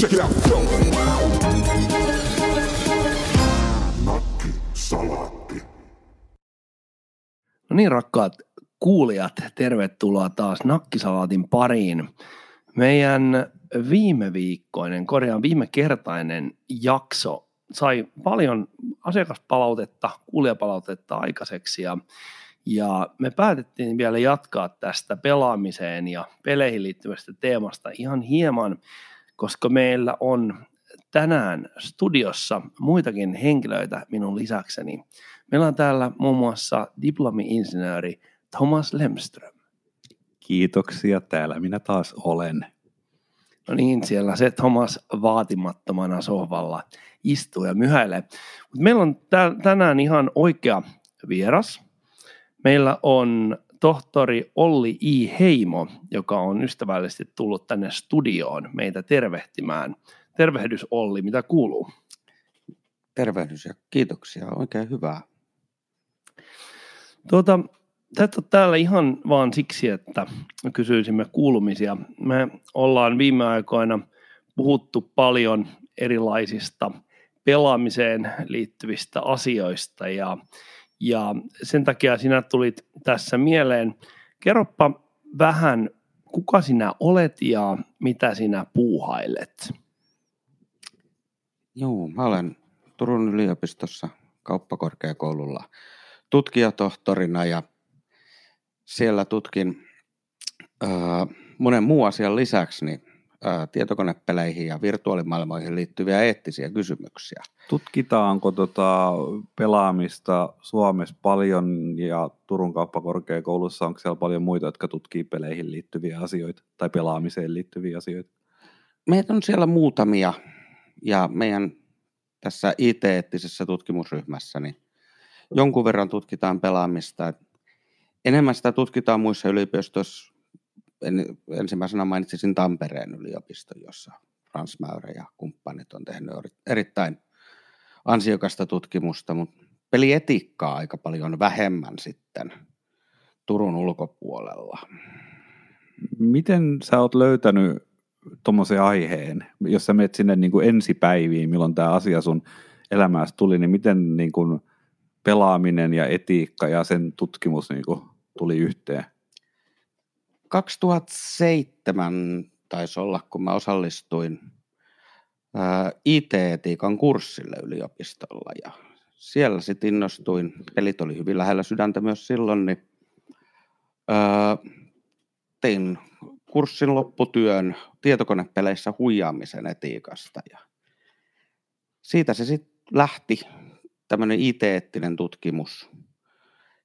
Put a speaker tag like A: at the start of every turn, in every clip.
A: Check it out.
B: No niin, rakkaat kuulijat, tervetuloa taas Nakkisalaatin pariin. Meidän viime viikkoinen, korjaan viime kertainen jakso sai paljon asiakaspalautetta, kuulijapalautetta aikaiseksi ja, ja me päätettiin vielä jatkaa tästä pelaamiseen ja peleihin liittyvästä teemasta ihan hieman, koska meillä on tänään studiossa muitakin henkilöitä minun lisäkseni. Meillä on täällä muun muassa diplomi-insinööri Thomas Lemström.
C: Kiitoksia, täällä minä taas olen.
B: No niin, siellä se Thomas vaatimattomana sohvalla istuu ja myhäilee. Mut meillä on tänään ihan oikea vieras. Meillä on tohtori Olli I. Heimo, joka on ystävällisesti tullut tänne studioon meitä tervehtimään. Tervehdys Olli, mitä kuuluu?
D: Tervehdys ja kiitoksia, oikein hyvää.
B: Tuota, tätä on täällä ihan vaan siksi, että kysyisimme kuulumisia. Me ollaan viime aikoina puhuttu paljon erilaisista pelaamiseen liittyvistä asioista ja, ja sen takia sinä tulit tässä mieleen. Kerropa vähän, kuka sinä olet ja mitä sinä puuhailet?
D: Joo, mä olen Turun yliopistossa kauppakorkeakoululla tutkijatohtorina ja siellä tutkin äh, monen muun asian lisäksi niin, tietokonepeleihin ja virtuaalimaailmoihin liittyviä eettisiä kysymyksiä.
C: Tutkitaanko tota pelaamista Suomessa paljon ja Turun kauppakorkeakoulussa onko siellä paljon muita, jotka tutkii peleihin liittyviä asioita tai pelaamiseen liittyviä asioita?
D: Meitä on siellä muutamia ja meidän tässä IT-eettisessä tutkimusryhmässä niin jonkun verran tutkitaan pelaamista. Enemmän sitä tutkitaan muissa yliopistoissa. En, ensimmäisenä mainitsisin Tampereen yliopiston, jossa Frans Mäyrä ja kumppanit on tehnyt erittäin ansiokasta tutkimusta, mutta pelietiikkaa aika paljon vähemmän sitten Turun ulkopuolella.
C: Miten sä oot löytänyt tuommoisen aiheen, jos sä menet sinne niin kuin ensipäiviin, milloin tämä asia sun elämässä tuli, niin miten niin kuin pelaaminen ja etiikka ja sen tutkimus niin kuin tuli yhteen?
D: 2007 taisi olla, kun mä osallistuin IT-etiikan kurssille yliopistolla ja siellä sitten innostuin, pelit oli hyvin lähellä sydäntä myös silloin, niin tein kurssin lopputyön tietokonepeleissä huijaamisen etiikasta ja siitä se sitten lähti tämmöinen IT-eettinen tutkimus.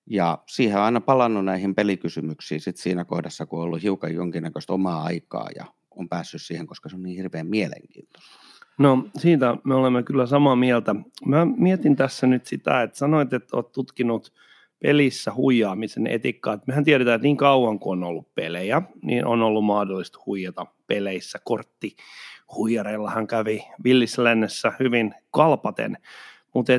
D: Ja siihen on aina palannut näihin pelikysymyksiin sit siinä kohdassa, kun on ollut hiukan jonkinnäköistä omaa aikaa ja on päässyt siihen, koska se on niin hirveän mielenkiintoista.
B: No siitä me olemme kyllä samaa mieltä. Mä mietin tässä nyt sitä, että sanoit, että olet tutkinut pelissä huijaamisen etiikkaa. Että mehän tiedetään, että niin kauan kuin on ollut pelejä, niin on ollut mahdollista huijata peleissä. Kortti huijareillahan kävi villissä lännessä hyvin kalpaten. Mutta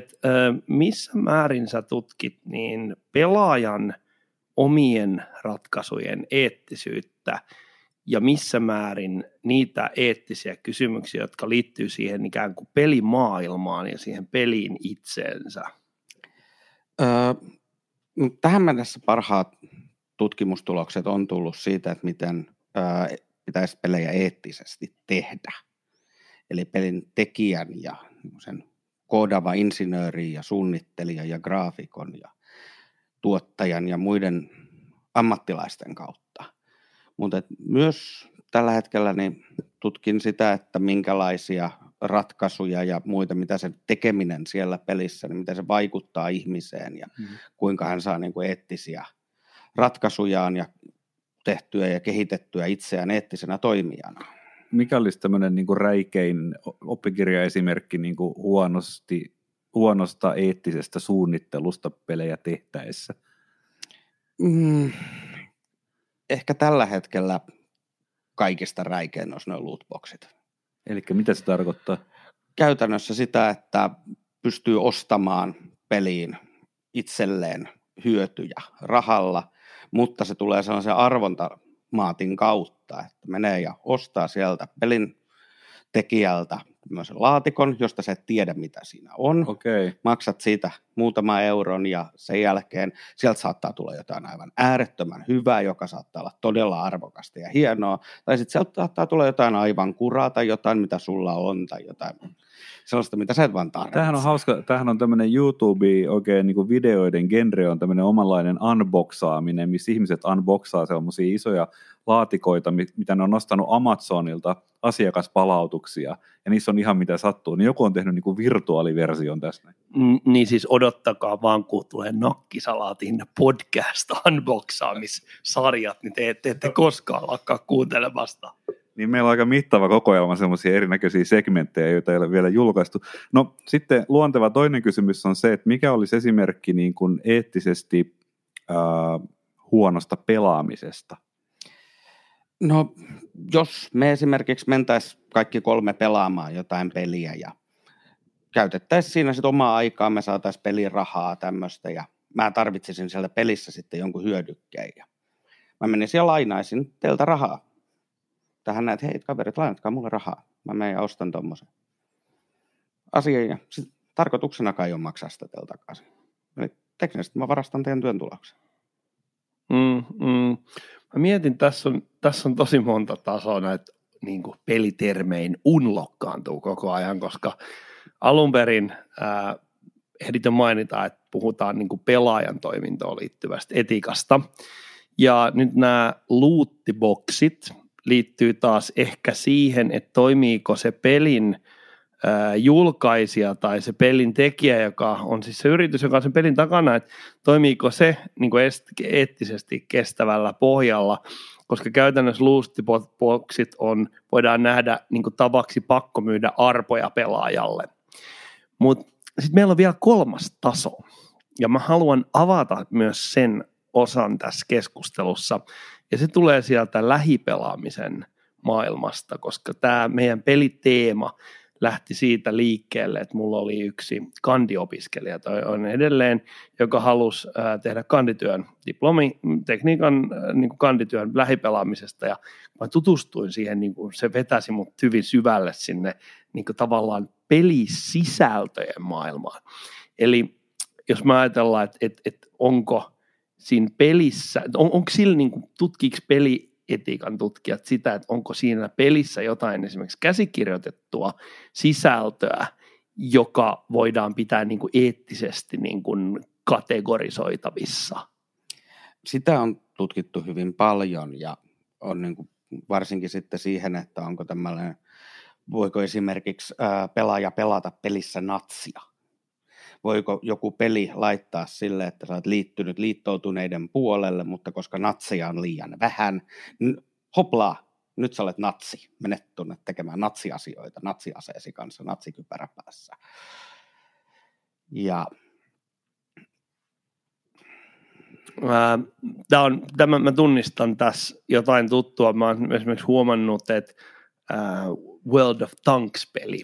B: missä määrin sä tutkit niin pelaajan omien ratkaisujen eettisyyttä ja missä määrin niitä eettisiä kysymyksiä, jotka liittyy siihen ikään kuin pelimaailmaan ja siihen peliin itseensä?
D: Öö, tähän mennessä parhaat tutkimustulokset on tullut siitä, että miten öö, pitäisi pelejä eettisesti tehdä. Eli pelin tekijän ja sen koodava insinööri ja suunnittelija ja graafikon ja tuottajan ja muiden ammattilaisten kautta. Mutta myös tällä hetkellä niin tutkin sitä, että minkälaisia ratkaisuja ja muita, mitä se tekeminen siellä pelissä, niin miten se vaikuttaa ihmiseen ja mm. kuinka hän saa niin kuin eettisiä ratkaisujaan ja tehtyä ja kehitettyä itseään eettisenä toimijana
C: mikä olisi tämmöinen niin kuin räikein oppikirjaesimerkki niin kuin huonosti, huonosta eettisestä suunnittelusta pelejä tehtäessä?
D: Mm, ehkä tällä hetkellä kaikista räikein olisi noin lootboxit.
C: Eli mitä se tarkoittaa?
D: Käytännössä sitä, että pystyy ostamaan peliin itselleen hyötyjä rahalla, mutta se tulee sellaisen arvonta maatin kautta, että menee ja ostaa sieltä pelin tekijältä tämmöisen laatikon, josta sä et tiedä, mitä siinä on.
C: Okay.
D: Maksat siitä muutama euron ja sen jälkeen sieltä saattaa tulla jotain aivan äärettömän hyvää, joka saattaa olla todella arvokasta ja hienoa. Tai sitten sieltä saattaa tulla jotain aivan kuraa tai jotain, mitä sulla on tai jotain sellaista, mitä sä et vaan tarvitse.
C: Tämähän on hauska, tämähän on tämmöinen YouTube oikein niin kuin videoiden genre on tämmöinen omanlainen unboxaaminen, missä ihmiset unboxaa sellaisia isoja laatikoita, mitä ne on nostanut Amazonilta asiakaspalautuksia, ja niissä on ihan mitä sattuu, niin joku on tehnyt niin kuin virtuaaliversion tästä.
B: Mm, niin siis odottakaa vaan, kun tulee nakkisalaatin podcast unboxaamissarjat, niin te ette, ette koskaan lakkaa kuuntelemasta.
C: Niin meillä on aika mittava kokoelma semmoisia erinäköisiä segmenttejä, joita ei ole vielä julkaistu. No sitten luonteva toinen kysymys on se, että mikä olisi esimerkki niin kuin eettisesti äh, huonosta pelaamisesta?
D: No, jos me esimerkiksi mentäisiin kaikki kolme pelaamaan jotain peliä ja käytettäisiin siinä sitten omaa aikaa, me saataisiin pelin rahaa tämmöistä ja mä tarvitsisin sieltä pelissä sitten jonkun hyödykkeen ja mä menisin ja lainaisin teiltä rahaa. Tähän näet, hei kaverit, lainatkaa mulle rahaa. Mä menen ja ostan tuommoisen asian ja tarkoituksena kai on maksaa sitä teiltä takaisin. Eli teknisesti mä varastan teidän työn tuloksen.
B: Mm, mm. Mä mietin, tässä on, tässä on tosi monta tasoa näitä niin kuin pelitermein unlokkaantuu koko ajan, koska alun perin ää, mainita, että puhutaan niin kuin pelaajan toimintoon liittyvästä etikasta. Ja nyt nämä luuttiboksit liittyy taas ehkä siihen, että toimiiko se pelin julkaisija tai se pelin tekijä, joka on siis se yritys, joka on sen pelin takana, että toimiiko se niin kuin eettisesti kestävällä pohjalla, koska käytännössä lootboxit on, voidaan nähdä niin kuin tavaksi pakko myydä arpoja pelaajalle. Mutta sitten meillä on vielä kolmas taso, ja mä haluan avata myös sen osan tässä keskustelussa, ja se tulee sieltä lähipelaamisen maailmasta, koska tämä meidän peliteema lähti siitä liikkeelle, että mulla oli yksi kandiopiskelija, tai on edelleen, joka halusi tehdä kandityön, diplomi, tekniikan niin kuin kandityön lähipelaamisesta, ja mä tutustuin siihen, niin kuin se vetäsi mut hyvin syvälle sinne niin kuin tavallaan pelisisältöjen maailmaan. Eli jos mä ajatellaan, että, että, että onko siinä pelissä, on, onko sillä niin kuin, tutkiiko peli etiikan tutkijat sitä, että onko siinä pelissä jotain esimerkiksi käsikirjoitettua sisältöä, joka voidaan pitää niin kuin eettisesti niin kuin kategorisoitavissa?
D: Sitä on tutkittu hyvin paljon ja on niin kuin varsinkin sitten siihen, että onko tämmöinen, voiko esimerkiksi pelaaja pelata pelissä natsia – voiko joku peli laittaa sille, että sä oot liittynyt liittoutuneiden puolelle, mutta koska natseja on liian vähän, niin hoplaa, nyt sä olet natsi, menet tuonne tekemään natsiasioita, natsiaseesi kanssa, natsikypärä päässä. Ja
B: Tämä on, tämä mä tunnistan tässä jotain tuttua. Mä oon esimerkiksi huomannut, että World of Tanks-peli,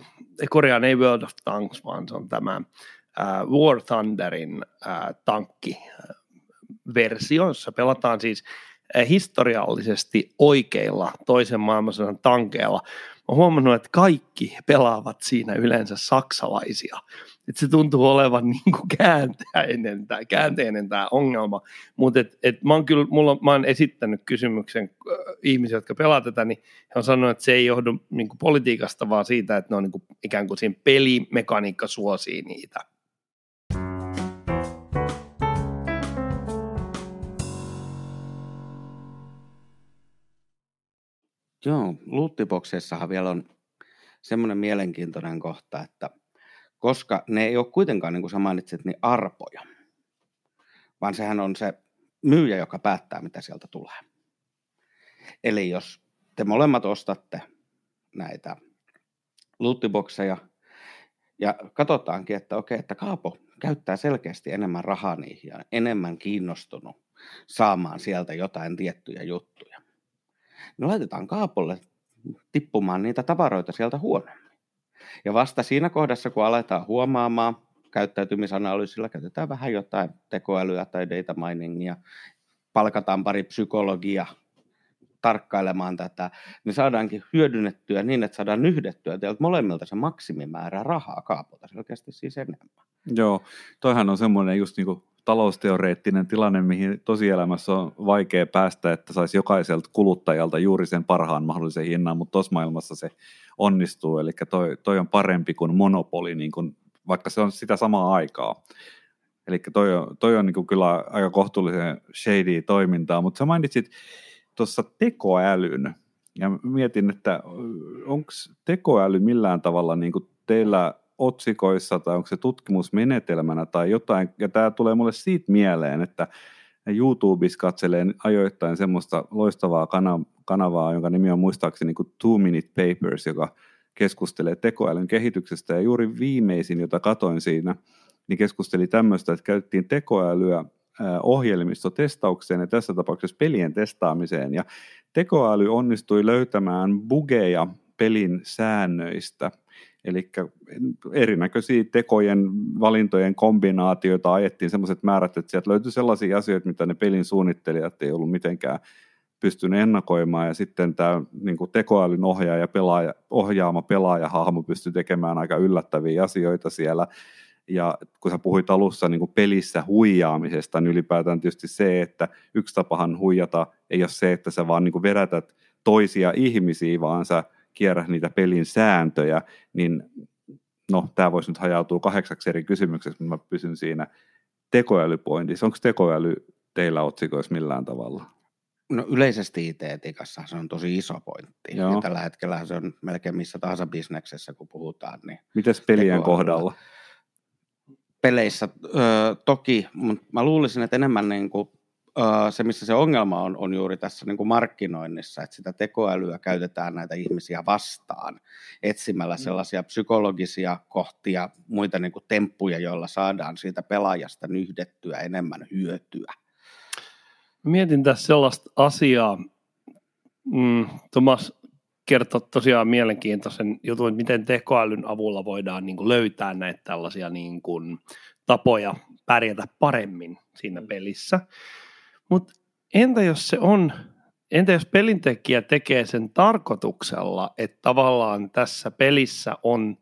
B: korjaan ei World of Tanks, vaan se on tämä äh, War Thunderin äh, tankkiversio, jossa pelataan siis äh, historiallisesti oikeilla toisen maailmansodan tankeilla. Mä huomannut, että kaikki pelaavat siinä yleensä saksalaisia. Että se tuntuu olevan niin kuin käänteinen, tämä, käänteinen tämä ongelma. Mutta et, et mä, oon kyllä, mulla, mä oon esittänyt kysymyksen äh, ihmisiä, jotka pelaa tätä, niin he on sanonut, että se ei johdu niin kuin politiikasta, vaan siitä, että ne on niin kuin ikään kuin siinä pelimekaniikka suosii niitä.
D: Joo, loottiboksissahan vielä on semmoinen mielenkiintoinen kohta, että koska ne ei ole kuitenkaan, niin kuin sä mainitsit, niin arpoja, vaan sehän on se myyjä, joka päättää, mitä sieltä tulee. Eli jos te molemmat ostatte näitä lootibokseja ja katsotaankin, että okei, että Kaapo käyttää selkeästi enemmän rahaa niihin ja enemmän kiinnostunut saamaan sieltä jotain tiettyjä juttuja niin laitetaan kaapolle tippumaan niitä tavaroita sieltä huonommin. Ja vasta siinä kohdassa, kun aletaan huomaamaan, käyttäytymisanalyysillä käytetään vähän jotain tekoälyä tai data miningia, palkataan pari psykologia tarkkailemaan tätä, niin saadaankin hyödynnettyä niin, että saadaan nyhdettyä teiltä molemmilta se maksimimäärä rahaa kaapota selkeästi siis enemmän.
C: Joo, toihan on semmoinen just niin kuin talousteoreettinen tilanne, mihin tosielämässä on vaikea päästä, että saisi jokaiselta kuluttajalta juuri sen parhaan mahdollisen hinnan, mutta tuossa maailmassa se onnistuu, eli toi, toi on parempi kuin monopoli, niin kuin, vaikka se on sitä samaa aikaa. Eli toi on, toi on niin kuin kyllä aika kohtuullisen shady toimintaa, mutta sä mainitsit tuossa tekoälyn, ja mietin, että onko tekoäly millään tavalla niin kuin teillä otsikoissa tai onko se tutkimusmenetelmänä tai jotain, ja tämä tulee mulle siitä mieleen, että YouTubessa katselee ajoittain semmoista loistavaa kanavaa, jonka nimi on muistaakseni niin Two Minute Papers, joka keskustelee tekoälyn kehityksestä, ja juuri viimeisin, jota katoin siinä, niin keskusteli tämmöistä, että käytettiin tekoälyä ohjelmistotestaukseen ja tässä tapauksessa pelien testaamiseen, ja tekoäly onnistui löytämään bugeja pelin säännöistä – Eli erinäköisiä tekojen, valintojen kombinaatioita ajettiin sellaiset määrät, että sieltä löytyi sellaisia asioita, mitä ne pelin suunnittelijat ei ollut mitenkään pystynyt ennakoimaan, ja sitten tämä niin kuin tekoälyn ohjaaja, pelaaja, ohjaama pelaajahahmo pystyi tekemään aika yllättäviä asioita siellä, ja kun sä puhuit alussa niin kuin pelissä huijaamisesta, niin ylipäätään tietysti se, että yksi tapahan huijata ei ole se, että sä vaan niin kuin vedätät toisia ihmisiä, vaan sä kierrä niitä pelin sääntöjä, niin no tämä voisi nyt hajautua kahdeksaksi eri kysymykseksi, mutta mä pysyn siinä tekoälypointissa. Onko tekoäly teillä otsikoissa millään tavalla?
D: No yleisesti IT-etikassa se on tosi iso pointti. Joo. Ja tällä hetkellä se on melkein missä tahansa bisneksessä, kun puhutaan. Niin
C: Mites pelien kohdalla?
D: Peleissä ö, toki, mutta mä luulisin, että enemmän niin kuin se, missä se ongelma on, on juuri tässä niin kuin markkinoinnissa, että sitä tekoälyä käytetään näitä ihmisiä vastaan etsimällä mm. sellaisia psykologisia kohtia, muita niin kuin temppuja, joilla saadaan siitä pelaajasta nyhdettyä enemmän hyötyä.
B: Mietin tässä sellaista asiaa. Mm, Tomas kertoi tosiaan mielenkiintoisen jutun, että miten tekoälyn avulla voidaan niin kuin löytää näitä tällaisia niin kuin tapoja pärjätä paremmin siinä mm. pelissä. Mutta entä jos se on, entä jos pelintekijä tekee sen tarkoituksella, että tavallaan tässä pelissä on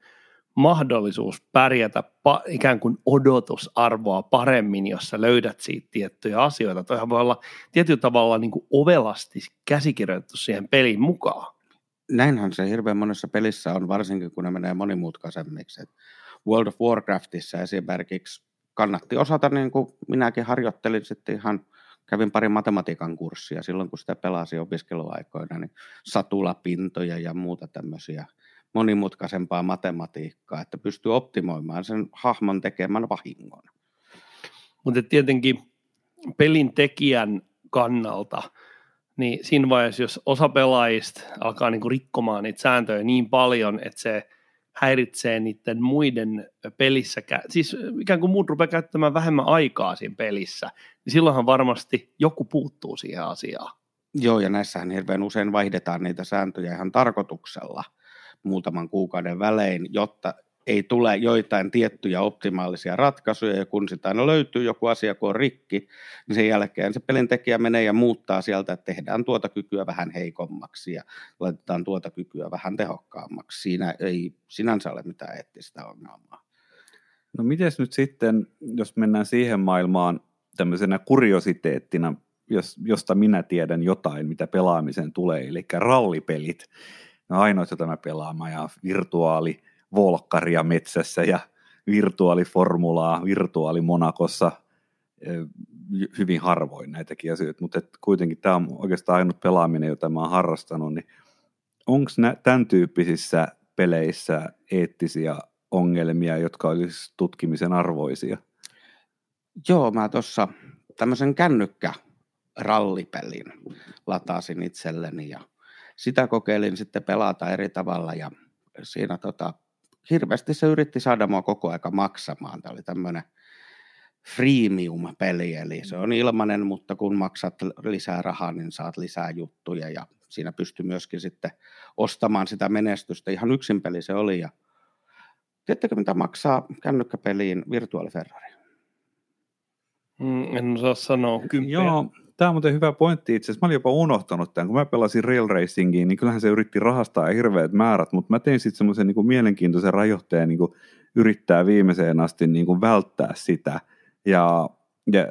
B: mahdollisuus pärjätä pa, ikään kuin odotusarvoa paremmin, jos sä löydät siitä tiettyjä asioita. Toihan voi olla tietyllä tavalla niin kuin ovelasti käsikirjoitettu siihen peliin mukaan.
D: Näinhän se hirveän monessa pelissä on, varsinkin kun ne menee monimutkaisemmiksi. World of Warcraftissa esimerkiksi kannatti osata, niin kuin minäkin harjoittelin sitten ihan – kävin pari matematiikan kurssia silloin, kun sitä pelasi opiskeluaikoina, niin satulapintoja ja muuta tämmöisiä monimutkaisempaa matematiikkaa, että pystyy optimoimaan sen hahmon tekemän vahingon.
B: Mutta tietenkin pelin tekijän kannalta, niin siinä vaiheessa, jos osa pelaajista alkaa niinku rikkomaan niitä sääntöjä niin paljon, että se – häiritsee niiden muiden pelissä, siis ikään kuin muut rupeaa käyttämään vähemmän aikaa siinä pelissä, niin silloinhan varmasti joku puuttuu siihen asiaan.
D: Joo, ja näissähän hirveän usein vaihdetaan niitä sääntöjä ihan tarkoituksella muutaman kuukauden välein, jotta ei tule joitain tiettyjä optimaalisia ratkaisuja, ja kun sitä aina löytyy joku asia, kun on rikki, niin sen jälkeen se pelintekijä menee ja muuttaa sieltä, että tehdään tuota kykyä vähän heikommaksi ja laitetaan tuota kykyä vähän tehokkaammaksi. Siinä ei sinänsä ole mitään eettistä ongelmaa.
C: No miten nyt sitten, jos mennään siihen maailmaan tämmöisenä kuriositeettina, jos, josta minä tiedän jotain, mitä pelaamiseen tulee, eli rallipelit. No ainoita tämä pelaama ja virtuaali volkkaria metsässä ja virtuaaliformulaa virtuaalimonakossa hyvin harvoin näitäkin asioita, mutta kuitenkin tämä on oikeastaan ainut pelaaminen, jota mä oon harrastanut, niin onko tämän tyyppisissä peleissä eettisiä ongelmia, jotka olisi tutkimisen arvoisia?
D: Joo, mä tuossa tämmöisen kännykkä rallipelin lataasin itselleni ja sitä kokeilin sitten pelata eri tavalla ja siinä tota, hirveästi se yritti saada mua koko aika maksamaan. Tämä oli tämmöinen freemium-peli, eli se on ilmainen, mutta kun maksat lisää rahaa, niin saat lisää juttuja ja siinä pystyy myöskin sitten ostamaan sitä menestystä. Ihan yksin peli se oli ja tiedättekö mitä maksaa kännykkäpeliin Virtual Ferrari?
B: Mm, en osaa sanoa.
C: Kymppiä. Joo, Tämä on muuten hyvä pointti itse asiassa. Mä olin jopa unohtanut tämän. Kun mä pelasin Real Racingiin, niin kyllähän se yritti rahastaa hirveät määrät, mutta mä tein sitten semmoisen niin mielenkiintoisen rajoitteen niin kuin yrittää viimeiseen asti niin kuin välttää sitä. Ja, ja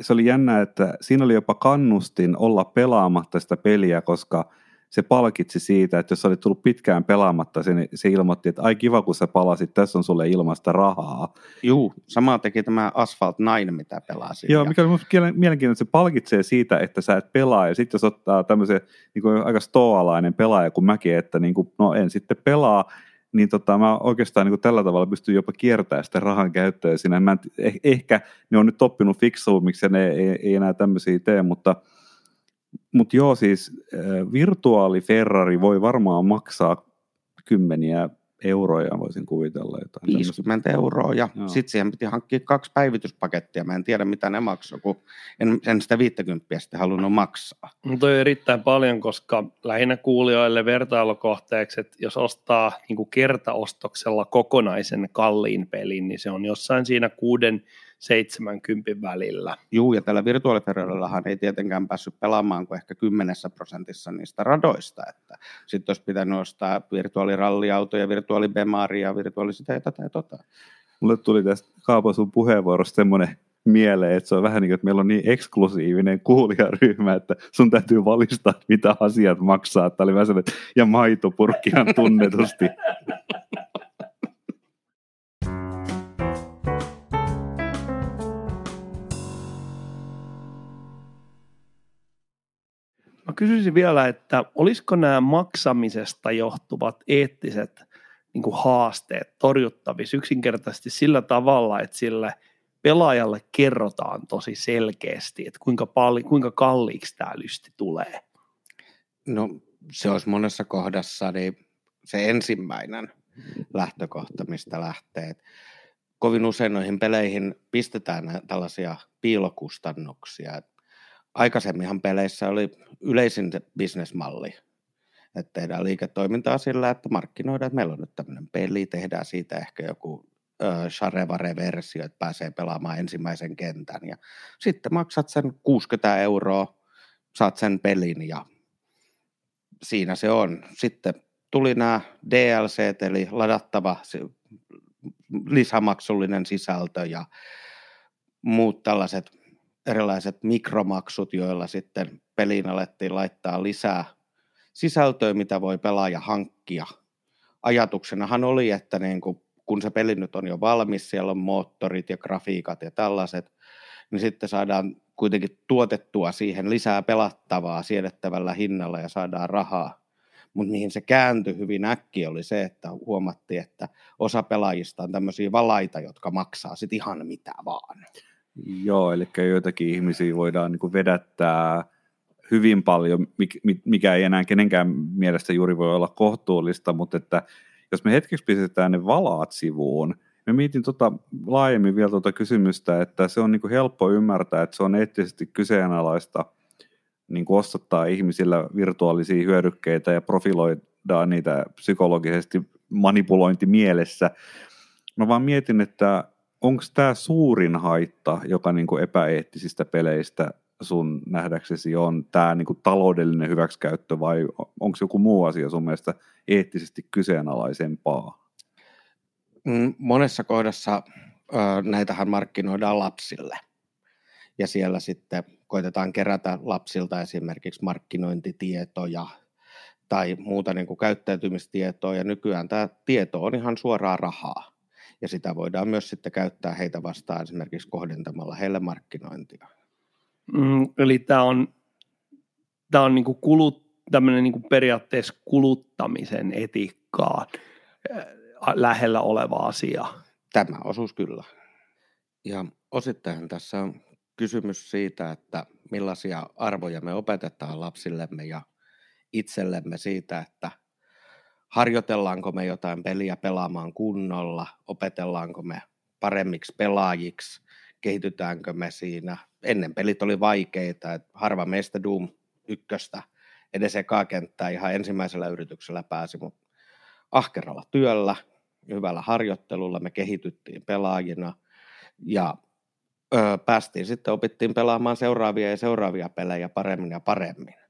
C: se oli jännä, että siinä oli jopa kannustin olla pelaamatta sitä peliä, koska – se palkitsi siitä, että jos olit tullut pitkään pelaamatta, se, se ilmoitti, että ai kiva kun sä palasit, tässä on sulle ilmasta rahaa.
D: Juu, sama teki tämä Asphalt 9, mitä pelasin.
C: Joo, mikä on mielenkiintoista, että se palkitsee siitä, että sä et pelaa, ja sitten jos ottaa tämmöisen niin kuin aika stoalainen pelaaja kuin mäkin, että niin kuin, no en sitten pelaa, niin tota, mä oikeastaan niin kuin tällä tavalla pystyn jopa kiertämään sitä rahan käyttöä siinä. Mä en, eh, ehkä ne on nyt oppinut fiksuummiksi ja ne ei, ei enää tämmöisiä tee, mutta – mutta joo, siis virtuaali Ferrari voi varmaan maksaa kymmeniä euroja, voisin kuvitella.
D: Jotain 50 euroa, ja sitten siihen piti hankkia kaksi päivityspakettia. Mä en tiedä, mitä ne maksoi, kun en, en sitä 50 sitten halunnut maksaa.
B: No toi on erittäin paljon, koska lähinnä kuulijoille vertailukohteeksi, että jos ostaa niin kertaostoksella kokonaisen kalliin pelin, niin se on jossain siinä kuuden 70 välillä.
D: Juu, ja tällä virtuaaliferrarillahan ei tietenkään päässyt pelaamaan kuin ehkä kymmenessä prosentissa niistä radoista, että sitten olisi pitänyt ostaa virtuaaliralliautoja, virtuaalibemaria, virtuaali sitä ja tätä ja tota.
C: Mulle tuli tästä Kaapo sun puheenvuorosta semmoinen mieleen, että se on vähän niin kuin, että meillä on niin eksklusiivinen kuulijaryhmä, että sun täytyy valistaa, mitä asiat maksaa. Tämä oli vähän sellainen, ja maitopurkkihan tunnetusti.
B: kysyisin vielä, että olisiko nämä maksamisesta johtuvat eettiset niin kuin haasteet torjuttavissa yksinkertaisesti sillä tavalla, että sille pelaajalle kerrotaan tosi selkeästi, että kuinka, paljon, kuinka kalliiksi tämä lysti tulee?
D: No se olisi monessa kohdassa niin se ensimmäinen lähtökohta, mistä lähtee. Kovin usein noihin peleihin pistetään tällaisia piilokustannuksia, että aikaisemminhan peleissä oli yleisin bisnesmalli, että tehdään liiketoimintaa sillä, että markkinoidaan, että meillä on nyt tämmöinen peli, tehdään siitä ehkä joku Sharevare-versio, että pääsee pelaamaan ensimmäisen kentän ja sitten maksat sen 60 euroa, saat sen pelin ja siinä se on. Sitten tuli nämä DLC, eli ladattava lisämaksullinen sisältö ja muut tällaiset erilaiset mikromaksut, joilla sitten peliin alettiin laittaa lisää sisältöä, mitä voi pelaaja hankkia. Ajatuksenahan oli, että niin kuin, kun se peli nyt on jo valmis, siellä on moottorit ja grafiikat ja tällaiset, niin sitten saadaan kuitenkin tuotettua siihen lisää pelattavaa siedettävällä hinnalla ja saadaan rahaa. Mutta mihin se kääntyi hyvin äkki oli se, että huomattiin, että osa pelaajista on tämmöisiä valaita, jotka maksaa sitten ihan mitä vaan.
C: Joo, eli joitakin ihmisiä voidaan niin vedättää hyvin paljon, mikä ei enää kenenkään mielestä juuri voi olla kohtuullista, mutta että jos me hetkeksi pistetään ne valaat sivuun, me mietin tota laajemmin vielä tuota kysymystä, että se on niin kuin helppo ymmärtää, että se on eettisesti kyseenalaista niin kuin ostattaa ihmisillä virtuaalisia hyödykkeitä ja profiloidaan niitä psykologisesti manipulointimielessä. Mä vaan mietin, että onko tämä suurin haitta, joka niin kuin epäeettisistä peleistä sun nähdäksesi on tämä niin kuin taloudellinen hyväksikäyttö vai onko joku muu asia sun mielestä eettisesti kyseenalaisempaa?
D: Mm, monessa kohdassa näitähän markkinoidaan lapsille. Ja siellä sitten koitetaan kerätä lapsilta esimerkiksi markkinointitietoja tai muuta niin kuin käyttäytymistietoa. Ja nykyään tämä tieto on ihan suoraa rahaa ja sitä voidaan myös sitten käyttää heitä vastaan esimerkiksi kohdentamalla heille markkinointia.
B: Mm, eli tämä on, tämä on niin kuin kulut, tämmöinen niin kuin periaatteessa kuluttamisen etiikkaa äh, lähellä oleva asia.
D: Tämä osuus kyllä. Ja osittain tässä on kysymys siitä, että millaisia arvoja me opetetaan lapsillemme ja itsellemme siitä, että – harjoitellaanko me jotain peliä pelaamaan kunnolla, opetellaanko me paremmiksi pelaajiksi, kehitytäänkö me siinä. Ennen pelit oli vaikeita, että harva meistä Doom ykköstä edes ekaa kenttää ihan ensimmäisellä yrityksellä pääsi, mutta ahkeralla työllä, hyvällä harjoittelulla me kehityttiin pelaajina ja öö, päästiin sitten, opittiin pelaamaan seuraavia ja seuraavia pelejä paremmin ja paremmin.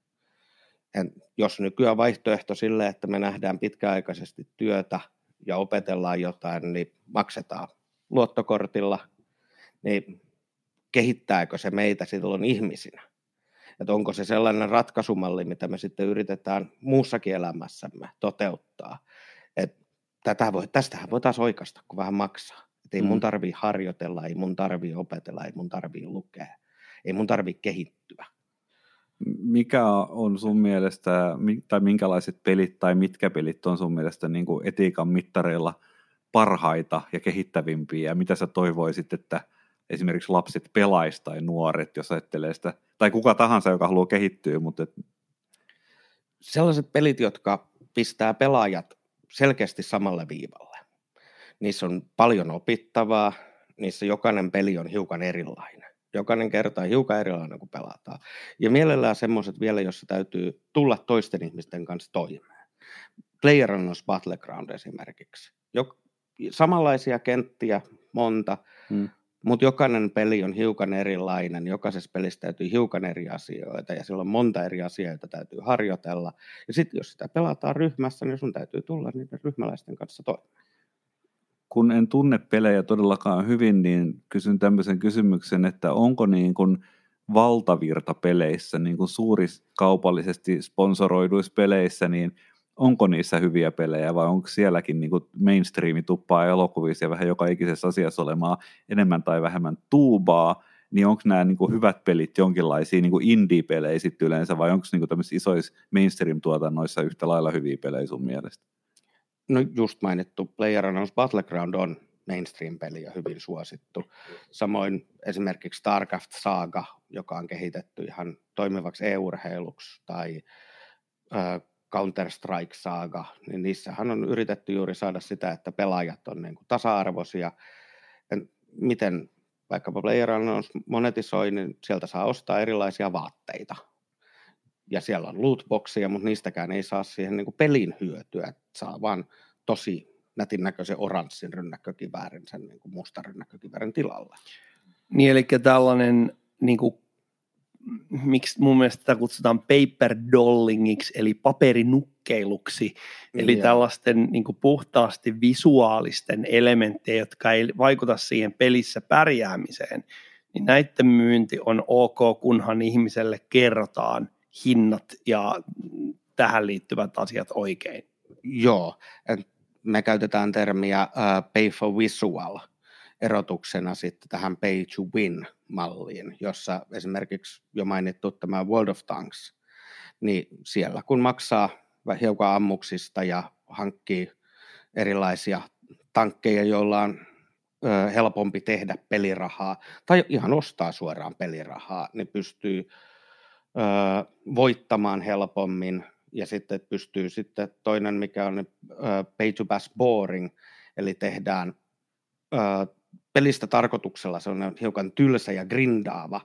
D: Jos nykyään vaihtoehto sille, että me nähdään pitkäaikaisesti työtä ja opetellaan jotain, niin maksetaan luottokortilla, niin kehittääkö se meitä silloin ihmisinä? Että onko se sellainen ratkaisumalli, mitä me sitten yritetään muussakin elämässämme toteuttaa. Että tätä voi, tästähän voi taas oikasta, kun vähän maksaa. Että ei mun mm. tarvii harjoitella, ei mun tarvii opetella, ei mun tarvii lukea, ei mun tarvii kehittyä.
C: Mikä on sun mielestä, tai minkälaiset pelit tai mitkä pelit on sun mielestä niin kuin etiikan mittareilla parhaita ja kehittävimpiä, ja mitä sä toivoisit, että esimerkiksi lapset pelaisi tai nuoret, jos ajattelee sitä, tai kuka tahansa, joka haluaa kehittyä, mutta... Et...
D: Sellaiset pelit, jotka pistää pelaajat selkeästi samalle viivalle. Niissä on paljon opittavaa, niissä jokainen peli on hiukan erilainen. Jokainen kerta on hiukan erilainen, kun pelataan. Ja mielellään semmoiset vielä, jossa täytyy tulla toisten ihmisten kanssa toimeen. PlayerUnknown's Battleground esimerkiksi. Jok- samanlaisia kenttiä, monta, hmm. mutta jokainen peli on hiukan erilainen. Jokaisessa pelissä täytyy hiukan eri asioita ja silloin monta eri asiaa, joita täytyy harjoitella. Ja sitten jos sitä pelataan ryhmässä, niin sun täytyy tulla niiden ryhmäläisten kanssa toimeen
C: kun en tunne pelejä todellakaan hyvin, niin kysyn tämmöisen kysymyksen, että onko niin kuin valtavirta peleissä, niin kuin kaupallisesti sponsoroiduissa peleissä, niin onko niissä hyviä pelejä vai onko sielläkin niin kuin mainstreami tuppaa elokuvissa ja vähän joka ikisessä asiassa olemaan enemmän tai vähemmän tuubaa, niin onko nämä niin hyvät pelit jonkinlaisia niin indie-pelejä sitten yleensä vai onko niin tämmöisissä isoissa mainstream-tuotannoissa yhtä lailla hyviä pelejä sun mielestä?
D: No just mainittu PlayerUnknown's Battleground on mainstream-peli ja hyvin suosittu. Samoin esimerkiksi StarCraft Saga, joka on kehitetty ihan toimivaksi e-urheiluksi, tai Counter-Strike Saga, niin niissähän on yritetty juuri saada sitä, että pelaajat on niin kuin tasa-arvoisia. Ja miten vaikkapa PlayerUnknown's monetisoi, niin sieltä saa ostaa erilaisia vaatteita ja siellä on lootboxia, mutta niistäkään ei saa siihen niin kuin pelin hyötyä, että saa vaan tosi nätin näköisen oranssin rynnäkkökiväärin sen niin kuin mustan rynnäkkökiväärin tilalla.
B: Niin, eli tällainen, niin kuin, miksi mun mielestä tätä kutsutaan paper dollingiksi, eli paperinukkeiluksi, eli ja. tällaisten niin kuin puhtaasti visuaalisten elementtejä, jotka ei vaikuta siihen pelissä pärjäämiseen, niin näiden myynti on ok, kunhan ihmiselle kerrotaan, hinnat ja tähän liittyvät asiat oikein.
D: Joo, me käytetään termiä uh, pay for visual erotuksena sitten tähän pay to win malliin, jossa esimerkiksi jo mainittu tämä World of Tanks, niin siellä kun maksaa hiukan ammuksista ja hankkii erilaisia tankkeja, joilla on helpompi tehdä pelirahaa tai ihan ostaa suoraan pelirahaa, niin pystyy voittamaan helpommin ja sitten pystyy sitten toinen, mikä on pay to pass boring, eli tehdään pelistä tarkoituksella se on hiukan tylsä ja grindaava,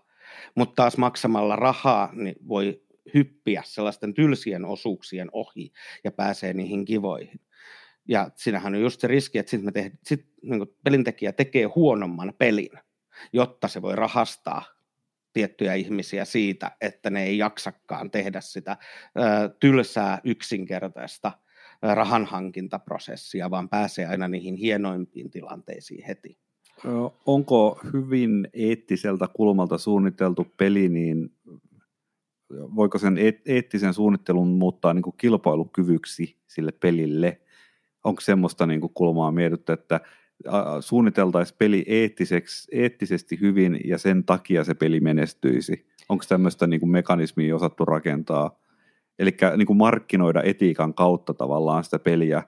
D: mutta taas maksamalla rahaa niin voi hyppiä sellaisten tylsien osuuksien ohi ja pääsee niihin kivoihin. Ja siinähän on just se riski, että sitten te- sit, niin pelintekijä tekee huonomman pelin, jotta se voi rahastaa tiettyjä ihmisiä siitä, että ne ei jaksakaan tehdä sitä tylsää yksinkertaista rahanhankintaprosessia, vaan pääsee aina niihin hienoimpiin tilanteisiin heti.
C: Onko hyvin eettiseltä kulmalta suunniteltu peli, niin voiko sen eettisen suunnittelun muuttaa niin kuin kilpailukyvyksi sille pelille? Onko semmoista niin kuin kulmaa mietitty, että suunniteltaisiin peli eettiseksi, eettisesti hyvin ja sen takia se peli menestyisi? Onko tämmöistä niin kuin mekanismia osattu rakentaa? Eli niin kuin markkinoida etiikan kautta tavallaan sitä peliä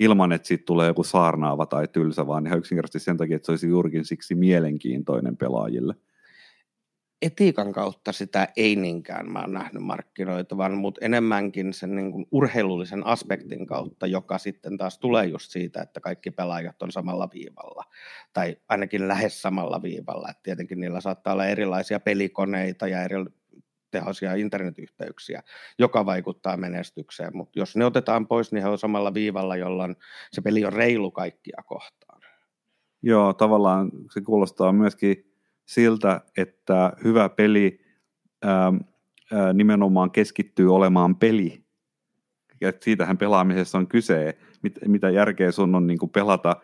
C: ilman, että siitä tulee joku saarnaava tai tylsä, vaan ihan yksinkertaisesti sen takia, että se olisi juurikin siksi mielenkiintoinen pelaajille
D: etiikan kautta sitä ei niinkään mä oon nähnyt markkinoitavan, mutta enemmänkin sen niin kuin urheilullisen aspektin kautta, joka sitten taas tulee just siitä, että kaikki pelaajat on samalla viivalla, tai ainakin lähes samalla viivalla. Et tietenkin niillä saattaa olla erilaisia pelikoneita ja eri tehoisia internetyhteyksiä, joka vaikuttaa menestykseen, mutta jos ne otetaan pois, niin he on samalla viivalla, jolloin se peli on reilu kaikkia kohtaan.
C: Joo, tavallaan se kuulostaa myöskin siltä, että hyvä peli ää, ää, nimenomaan keskittyy olemaan peli. Ja siitähän pelaamisessa on kyse, mit, mitä järkeä sun on niin kuin pelata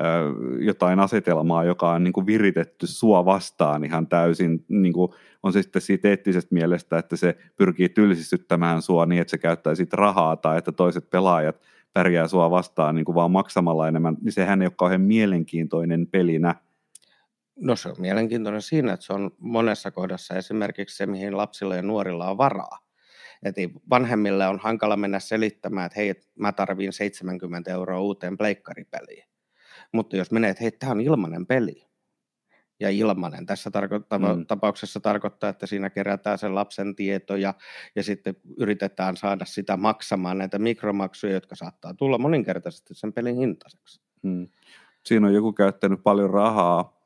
C: ää, jotain asetelmaa, joka on niin kuin viritetty sua vastaan ihan täysin, niin kuin on se sitten siitä eettisestä mielestä, että se pyrkii tylsistyttämään sua niin, että se käyttää siitä rahaa tai että toiset pelaajat pärjää sua vastaan niin kuin vaan maksamalla enemmän, niin sehän ei ole kauhean mielenkiintoinen pelinä.
D: No se on mielenkiintoinen siinä, että se on monessa kohdassa esimerkiksi se, mihin lapsilla ja nuorilla on varaa. Et vanhemmille on hankala mennä selittämään, että hei, mä tarviin 70 euroa uuteen pleikkaripeliin. Mutta jos menee, että hei, tämä on ilmainen peli, ja ilmainen. Tässä tarko- mm. tapauksessa tarkoittaa, että siinä kerätään sen lapsen tietoja ja sitten yritetään saada sitä maksamaan näitä mikromaksuja, jotka saattaa tulla moninkertaisesti sen pelin hintaiseksi. Mm.
C: Siinä on joku käyttänyt paljon rahaa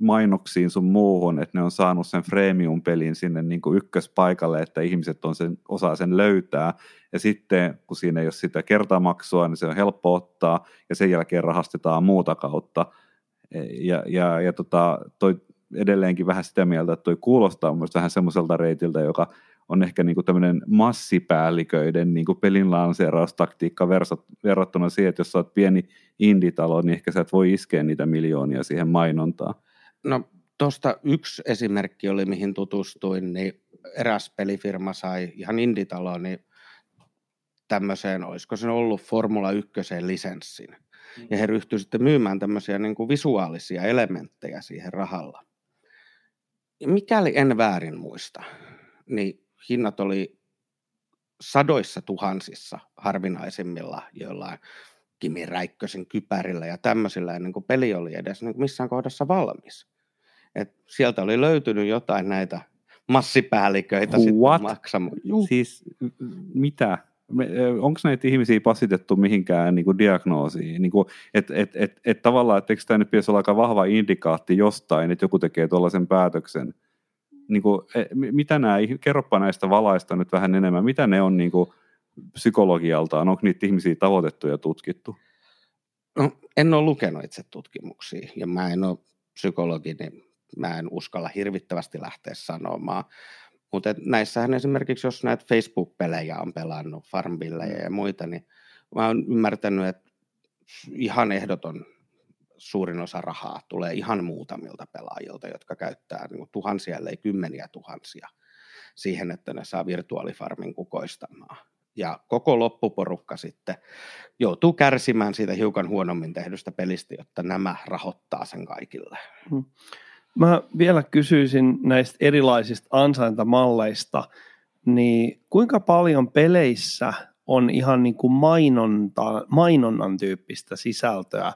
C: mainoksiin sun muuhun, että ne on saanut sen freemium-pelin sinne niin kuin ykköspaikalle, että ihmiset on sen, osaa sen löytää. Ja sitten kun siinä ei ole sitä kertamaksua, niin se on helppo ottaa ja sen jälkeen rahastetaan muuta kautta. Ja, ja, ja tota, toi edelleenkin vähän sitä mieltä, että toi kuulostaa myös vähän semmoiselta reitiltä, joka on ehkä niin tämmöinen massipäälliköiden niin pelin lanseeraustaktiikka verrattuna siihen, että jos sä oot pieni inditalo, niin ehkä sä et voi iskeä niitä miljoonia siihen mainontaan.
D: No tuosta yksi esimerkki oli, mihin tutustuin, niin eräs pelifirma sai ihan inditaloon niin tämmöiseen, olisiko se ollut Formula 1 lisenssin. Ja he ryhtyivät sitten myymään tämmöisiä niin kuin visuaalisia elementtejä siihen rahalla. Ja mikäli en väärin muista, niin hinnat oli sadoissa tuhansissa harvinaisimmilla joillain Kimi Räikkösen kypärillä ja tämmöisillä ennen kuin peli oli edes niin kuin missään kohdassa valmis. Et sieltä oli löytynyt jotain näitä massipäälliköitä
C: What? sitten maksamaan. Siis mitä? onko näitä ihmisiä pasitettu mihinkään niin kuin diagnoosiin? Niin että et, et, et tavallaan, että eikö tämä nyt pitäisi olla aika vahva indikaatti jostain, että joku tekee tuollaisen päätöksen? Niin kuin, e, mitä nämä, kerropa näistä valaista nyt vähän enemmän, mitä ne on niin kuin psykologialtaan, onko niitä ihmisiä tavoitettu ja tutkittu?
D: No, en ole lukenut itse tutkimuksia ja mä en ole psykologi, niin mä en uskalla hirvittävästi lähteä sanomaan, mutta näissähän esimerkiksi, jos näitä Facebook-pelejä on pelannut, Farmvillejä mm. ja muita, niin mä oon ymmärtänyt, että ihan ehdoton suurin osa rahaa tulee ihan muutamilta pelaajilta, jotka käyttää niin tuhansia, ellei kymmeniä tuhansia siihen, että ne saa virtuaalifarmin kukoistamaan. Ja koko loppuporukka sitten joutuu kärsimään siitä hiukan huonommin tehdystä pelistä, jotta nämä rahoittaa sen kaikille. Hmm.
B: Mä vielä kysyisin näistä erilaisista ansaintamalleista, niin kuinka paljon peleissä on ihan niin kuin mainonta, mainonnan tyyppistä sisältöä?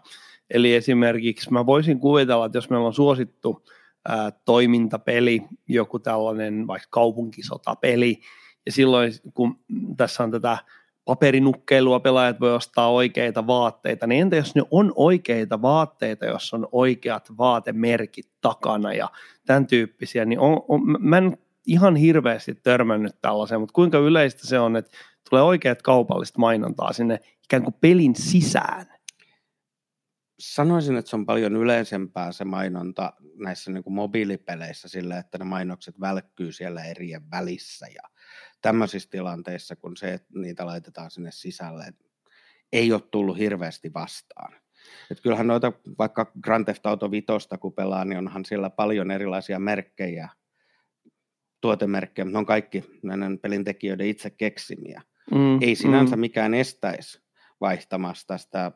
B: Eli esimerkiksi mä voisin kuvitella, että jos meillä on suosittu ää, toimintapeli, joku tällainen vaikka kaupunkisotapeli, ja silloin kun tässä on tätä paperinukkeilua, pelaajat voi ostaa oikeita vaatteita, niin entä jos ne on oikeita vaatteita, jos on oikeat vaatemerkit takana ja tämän tyyppisiä, niin on, on, mä en ihan hirveästi törmännyt tällaiseen, mutta kuinka yleistä se on, että tulee oikeat kaupallista mainontaa sinne ikään kuin pelin sisään?
D: Sanoisin, että se on paljon yleisempää se mainonta näissä niin kuin mobiilipeleissä sillä, että ne mainokset välkkyy siellä erien välissä ja tämmöisissä tilanteissa, kun se, että niitä laitetaan sinne sisälle, ei ole tullut hirveästi vastaan. Et kyllähän noita, vaikka Grand Theft Auto 5, kun pelaa, niin onhan siellä paljon erilaisia merkkejä, tuotemerkkejä, mutta ne on kaikki näiden pelintekijöiden itse keksimiä. Mm, ei sinänsä mm. mikään estäisi vaihtamasta sitä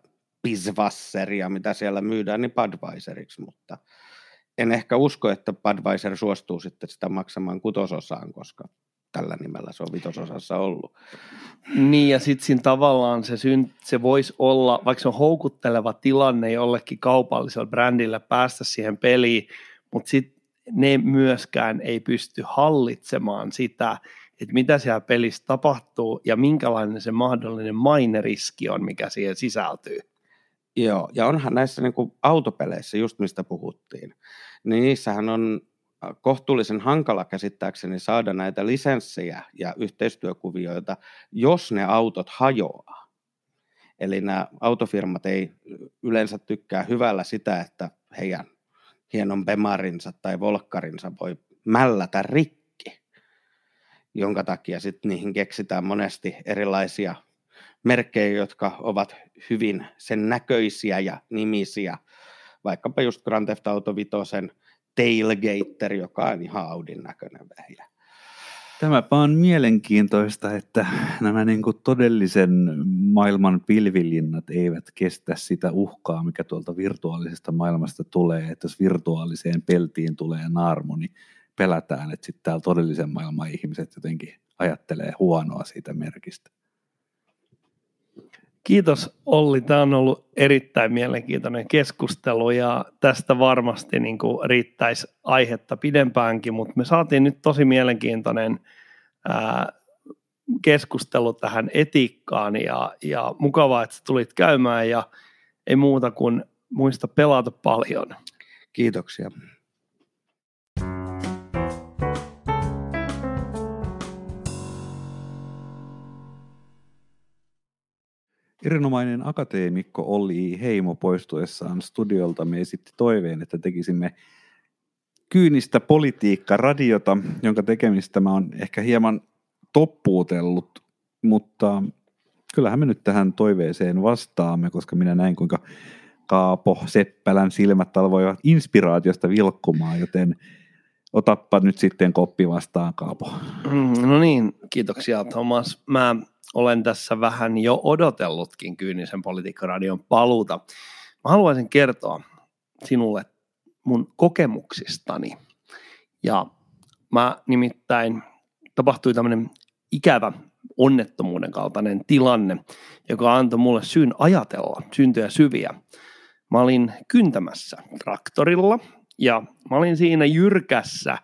D: Bizvasseria, mitä siellä myydään, niin Budweiseriksi, mutta en ehkä usko, että Budweiser suostuu sitten sitä maksamaan kutososaan, koska tällä nimellä se on vitososassa ollut.
B: Niin ja sitten siinä tavallaan se, synt, se voisi olla, vaikka se on houkutteleva tilanne jollekin kaupallisella brändillä päästä siihen peliin, mutta sitten ne myöskään ei pysty hallitsemaan sitä, että mitä siellä pelissä tapahtuu ja minkälainen se mahdollinen maineriski on, mikä siihen sisältyy.
D: Joo, ja onhan näissä niin kuin autopeleissä, just mistä puhuttiin, niin niissähän on kohtuullisen hankala käsittääkseni saada näitä lisenssejä ja yhteistyökuvioita, jos ne autot hajoaa. Eli nämä autofirmat ei yleensä tykkää hyvällä sitä, että heidän hienon Bemarinsa tai Volkkarinsa voi mällätä rikki, jonka takia sitten niihin keksitään monesti erilaisia merkkejä, jotka ovat hyvin sen näköisiä ja nimisiä. Vaikkapa just Grand Theft Auto 5 tailgater, joka on ihan Audin näköinen vehjä.
C: Tämäpä on mielenkiintoista, että nämä niin kuin todellisen maailman pilvilinnat eivät kestä sitä uhkaa, mikä tuolta virtuaalisesta maailmasta tulee. Että jos virtuaaliseen peltiin tulee naarmu, niin pelätään, että sitten täällä todellisen maailman ihmiset jotenkin ajattelee huonoa siitä merkistä.
B: Kiitos Olli, tämä on ollut erittäin mielenkiintoinen keskustelu ja tästä varmasti niin kuin riittäisi aihetta pidempäänkin, mutta me saatiin nyt tosi mielenkiintoinen ää, keskustelu tähän etiikkaan ja, ja mukavaa, että tulit käymään ja ei muuta kuin muista pelata paljon.
D: Kiitoksia.
C: Erinomainen akateemikko Olli Heimo poistuessaan studiolta me esitti toiveen, että tekisimme kyynistä politiikka-radiota, jonka tekemistä mä oon ehkä hieman toppuutellut, mutta kyllähän me nyt tähän toiveeseen vastaamme, koska minä näin kuinka Kaapo Seppälän silmät alvoivat inspiraatiosta vilkkumaan, joten otappa nyt sitten koppi vastaan Kaapo.
B: Mm, no niin, kiitoksia Thomas. Mä olen tässä vähän jo odotellutkin Kyynisen politiikkaradion paluuta. Mä haluaisin kertoa sinulle mun kokemuksistani. Ja mä nimittäin tapahtui tämmöinen ikävä onnettomuuden kaltainen tilanne, joka antoi mulle syyn ajatella syntyjä syviä. Mä olin kyntämässä traktorilla ja mä olin siinä jyrkässä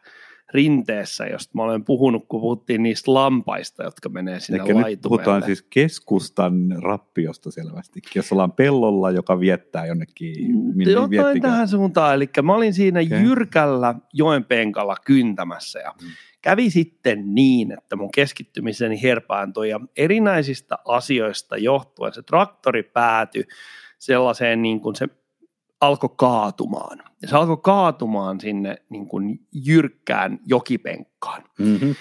B: rinteessä, josta mä olen puhunut, kun puhuttiin niistä lampaista, jotka menee sinne Eikä laitumelle. Nyt
C: puhutaan siis keskustan rappiosta selvästi, jos ollaan pellolla, joka viettää jonnekin.
B: Minne Jotain tähän suuntaan, eli mä olin siinä okay. jyrkällä joen penkalla kyntämässä ja hmm. kävi sitten niin, että mun keskittymiseni herpaantui ja erinäisistä asioista johtuen se traktori päätyi sellaiseen niin kuin se alkoi kaatumaan. Ja se alkoi kaatumaan sinne niin kuin jyrkkään jokipenkkaan. Mm-hmm.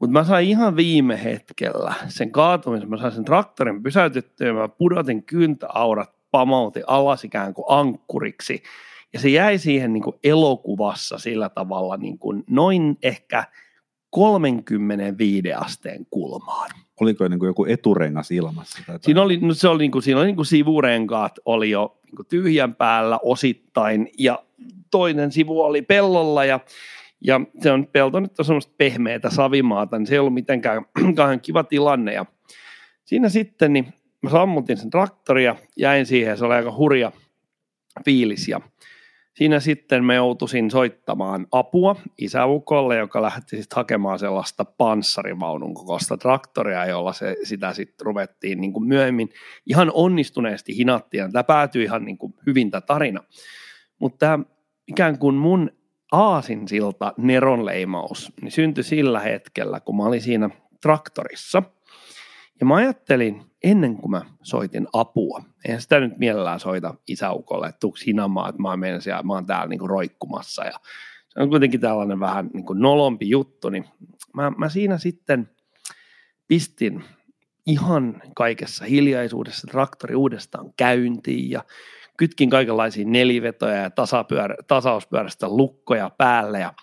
B: Mutta mä sain ihan viime hetkellä sen kaatumisen, mä sain sen traktorin pysäytettyä ja mä pudotin kyntäaurat, pamautin alas ikään kuin ankkuriksi. Ja se jäi siihen niin kuin elokuvassa sillä tavalla niin kuin noin ehkä 35 asteen kulmaan.
C: Oliko niin kuin joku eturengas ilmassa? Tai
B: siinä oli, no se oli, niin kuin, siinä oli niin kuin sivurenkaat oli jo niin kuin tyhjän päällä osittain ja toinen sivu oli pellolla ja, ja se on pelto nyt on semmoista pehmeätä savimaata, niin se ei ollut mitenkään kiva tilanne ja siinä sitten niin mä sammutin sen traktoria, jäin siihen, se oli aika hurja fiilis ja siinä sitten me joutuisin soittamaan apua isäukolle, joka lähti sitten hakemaan sellaista panssarivaunun kokoista traktoria, jolla se, sitä sitten ruvettiin niin kuin myöhemmin ihan onnistuneesti hinattiin. Tämä päätyi ihan niin kuin hyvin tämä tarina. Mutta ikään kuin mun aasinsilta neronleimaus niin syntyi sillä hetkellä, kun mä olin siinä traktorissa. Ja mä ajattelin, ennen kuin mä soitin apua, en sitä nyt mielellään soita isäukolle, että tuuks hinamaan, että mä oon, siellä, mä oon täällä niinku roikkumassa ja se on kuitenkin tällainen vähän niin kuin nolompi juttu, niin mä, mä siinä sitten pistin ihan kaikessa hiljaisuudessa traktori uudestaan käyntiin ja kytkin kaikenlaisia nelivetoja ja tasapyörä, tasauspyörästä lukkoja päälle ja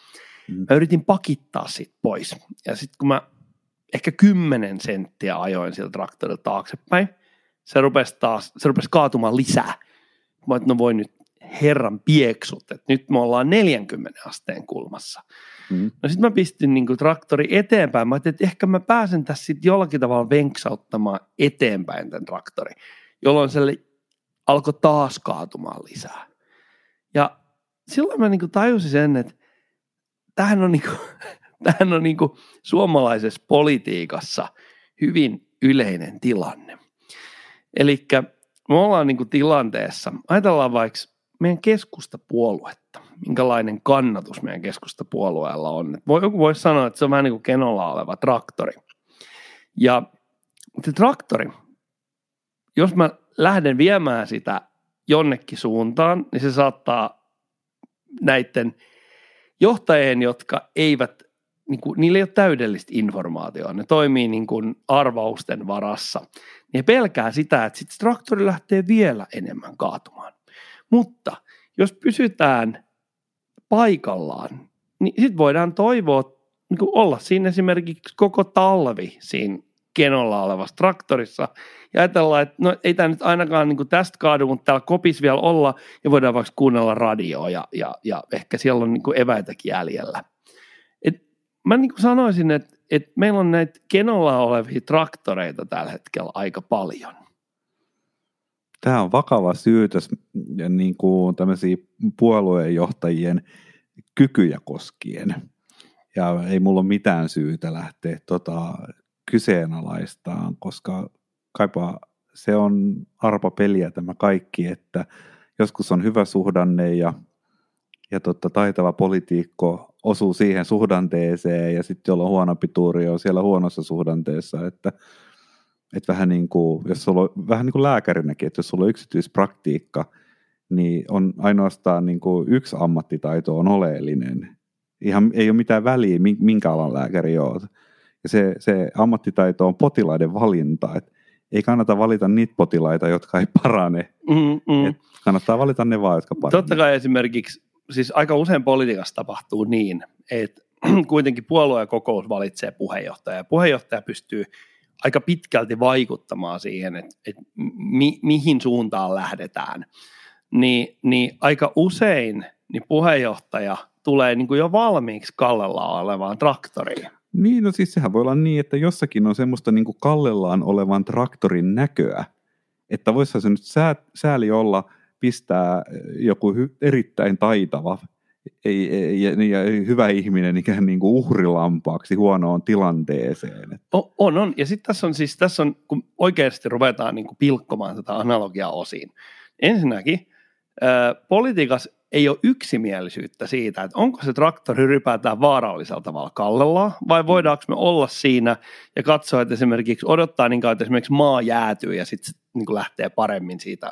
B: mm. mä yritin pakittaa sit pois. Ja sitten kun mä ehkä kymmenen senttiä ajoin sieltä traktorilta taaksepäin, se rupesi taas, se rupesi kaatumaan lisää. Mä että no voi nyt herran pieksut, että nyt me ollaan 40 asteen kulmassa. Mm. No sitten mä pistin niin kuin traktori eteenpäin. Mä ajattelin, että ehkä mä pääsen tässä sitten jollakin tavalla venksauttamaan eteenpäin tämän traktori, jolloin se alkoi taas kaatumaan lisää. Ja silloin mä niin kuin tajusin sen, että tämähän on, niin kuin, tämähän on niin kuin suomalaisessa politiikassa hyvin yleinen tilanne. Eli me ollaan niin kuin tilanteessa, ajatellaan vaikka meidän keskustapuoluetta, minkälainen kannatus meidän keskustapuolueella on. Voi, joku voisi sanoa, että se on vähän niin kuin kenolla oleva traktori. Ja se traktori, jos mä lähden viemään sitä jonnekin suuntaan, niin se saattaa näiden johtajien, jotka eivät, niin kuin, niillä ei ole täydellistä informaatiota, ne toimii niin kuin arvausten varassa. Ne pelkää sitä, että sitten traktori lähtee vielä enemmän kaatumaan. Mutta jos pysytään paikallaan, niin sitten voidaan toivoa niin kuin olla siinä esimerkiksi koko talvi siinä kenolla olevassa traktorissa ja ajatellaan, että no ei tämä nyt ainakaan niin kuin tästä kaadu, mutta täällä kopis vielä olla ja voidaan vaikka kuunnella radioa ja, ja, ja ehkä siellä on niin kuin eväitäkin jäljellä. Mä niin kuin sanoisin, että, että meillä on näitä kenolla olevia traktoreita tällä hetkellä aika paljon.
C: Tämä on vakava syytös niin kuin tämmöisiä puolueenjohtajien kykyjä koskien. Ja ei mulla ole mitään syytä lähteä tota kyseenalaistaan, koska kaipa se on arpa peliä tämä kaikki, että joskus on hyvä suhdanne ja, ja totta, taitava politiikko osuu siihen suhdanteeseen ja sitten jolla on huonompi tuuri on siellä huonossa suhdanteessa, että, että vähän niin kuin, jos sulla on, vähän niin kuin lääkärinäkin, että jos sulla on yksityispraktiikka, niin on ainoastaan niin kuin yksi ammattitaito on oleellinen. Ihan ei ole mitään väliä, minkä alan lääkäri oot. Ja se, se ammattitaito on potilaiden valinta. Et ei kannata valita niitä potilaita, jotka ei parane. Mm, mm. Et kannattaa valita ne vaan, jotka paranevat.
B: Totta kai esimerkiksi, siis aika usein politiikassa tapahtuu niin, että kuitenkin kokous valitsee puheenjohtaja. Puheenjohtaja pystyy aika pitkälti vaikuttamaan siihen, että, että mi, mihin suuntaan lähdetään. Ni, niin aika usein niin puheenjohtaja tulee niin kuin jo valmiiksi kallella olevaan traktoriin.
C: Niin, no siis sehän voi olla niin, että jossakin on semmoista niin kuin kallellaan olevan traktorin näköä, että voisihan se nyt sää, sääli olla pistää joku hy, erittäin taitava ei, ei, ja, ja hyvä ihminen ikään niin kuin uhrilampaaksi huonoon tilanteeseen.
B: On, on, ja sitten tässä on siis, tässä on, kun oikeasti ruvetaan niin kuin pilkkomaan tätä analogiaa osiin. Ensinnäkin, äh, politiikassa ei ole yksimielisyyttä siitä, että onko se traktori ylipäätään vaarallisella tavalla kallella, vai voidaanko me olla siinä ja katsoa, että esimerkiksi odottaa niin kauan, että esimerkiksi maa jäätyy ja sitten niin lähtee paremmin siitä,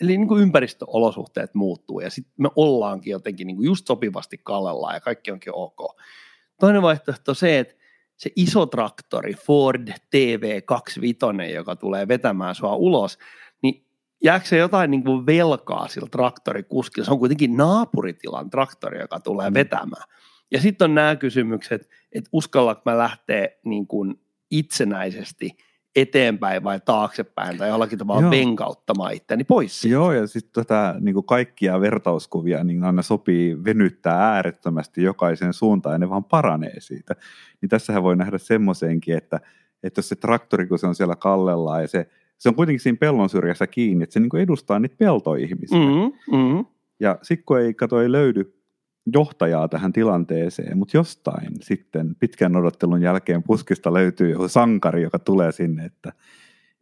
B: eli niin kuin ympäristöolosuhteet muuttuu ja sitten me ollaankin jotenkin niin kuin just sopivasti kallella ja kaikki onkin ok. Toinen vaihtoehto on se, että se iso traktori Ford TV25, joka tulee vetämään sua ulos, jääkö se jotain niin kuin velkaa sillä traktorikuskilla? Se on kuitenkin naapuritilan traktori, joka tulee mm. vetämään. Ja sitten on nämä kysymykset, että uskallanko mä lähteä niin kuin itsenäisesti eteenpäin vai taaksepäin tai jollakin tavalla Joo. venkauttamaan itteni pois.
C: Siitä. Joo, ja sitten tätä niin kaikkia vertauskuvia niin aina sopii venyttää äärettömästi jokaisen suuntaan ja ne vaan paranee siitä. Niin tässähän voi nähdä semmoisenkin, että, että jos se traktori, kun se on siellä kallellaan ja se se on kuitenkin siinä pellon syrjässä kiinni, että se niin edustaa niitä peltoihmisiä. Mm-hmm, mm-hmm. Ja sitten kun ei, kato, ei löydy johtajaa tähän tilanteeseen, mutta jostain sitten pitkän odottelun jälkeen puskista löytyy joku sankari, joka tulee sinne, että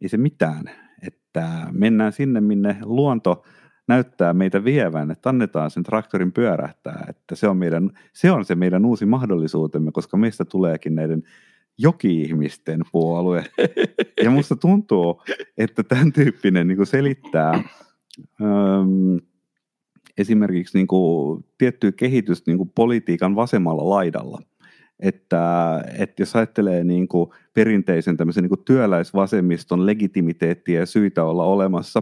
C: ei se mitään, että mennään sinne, minne luonto näyttää meitä vievän, että annetaan sen traktorin pyörähtää, että se on, meidän, se on se meidän uusi mahdollisuutemme, koska meistä tuleekin näiden joki-ihmisten puolue. Ja musta tuntuu, että tämän tyyppinen niin selittää esimerkiksi niin kuin, tiettyä kehitystä niin kuin politiikan vasemmalla laidalla. Että, että jos ajattelee niin kuin perinteisen tämmöisen niin kuin työläisvasemmiston legitimiteettiä ja syitä olla olemassa,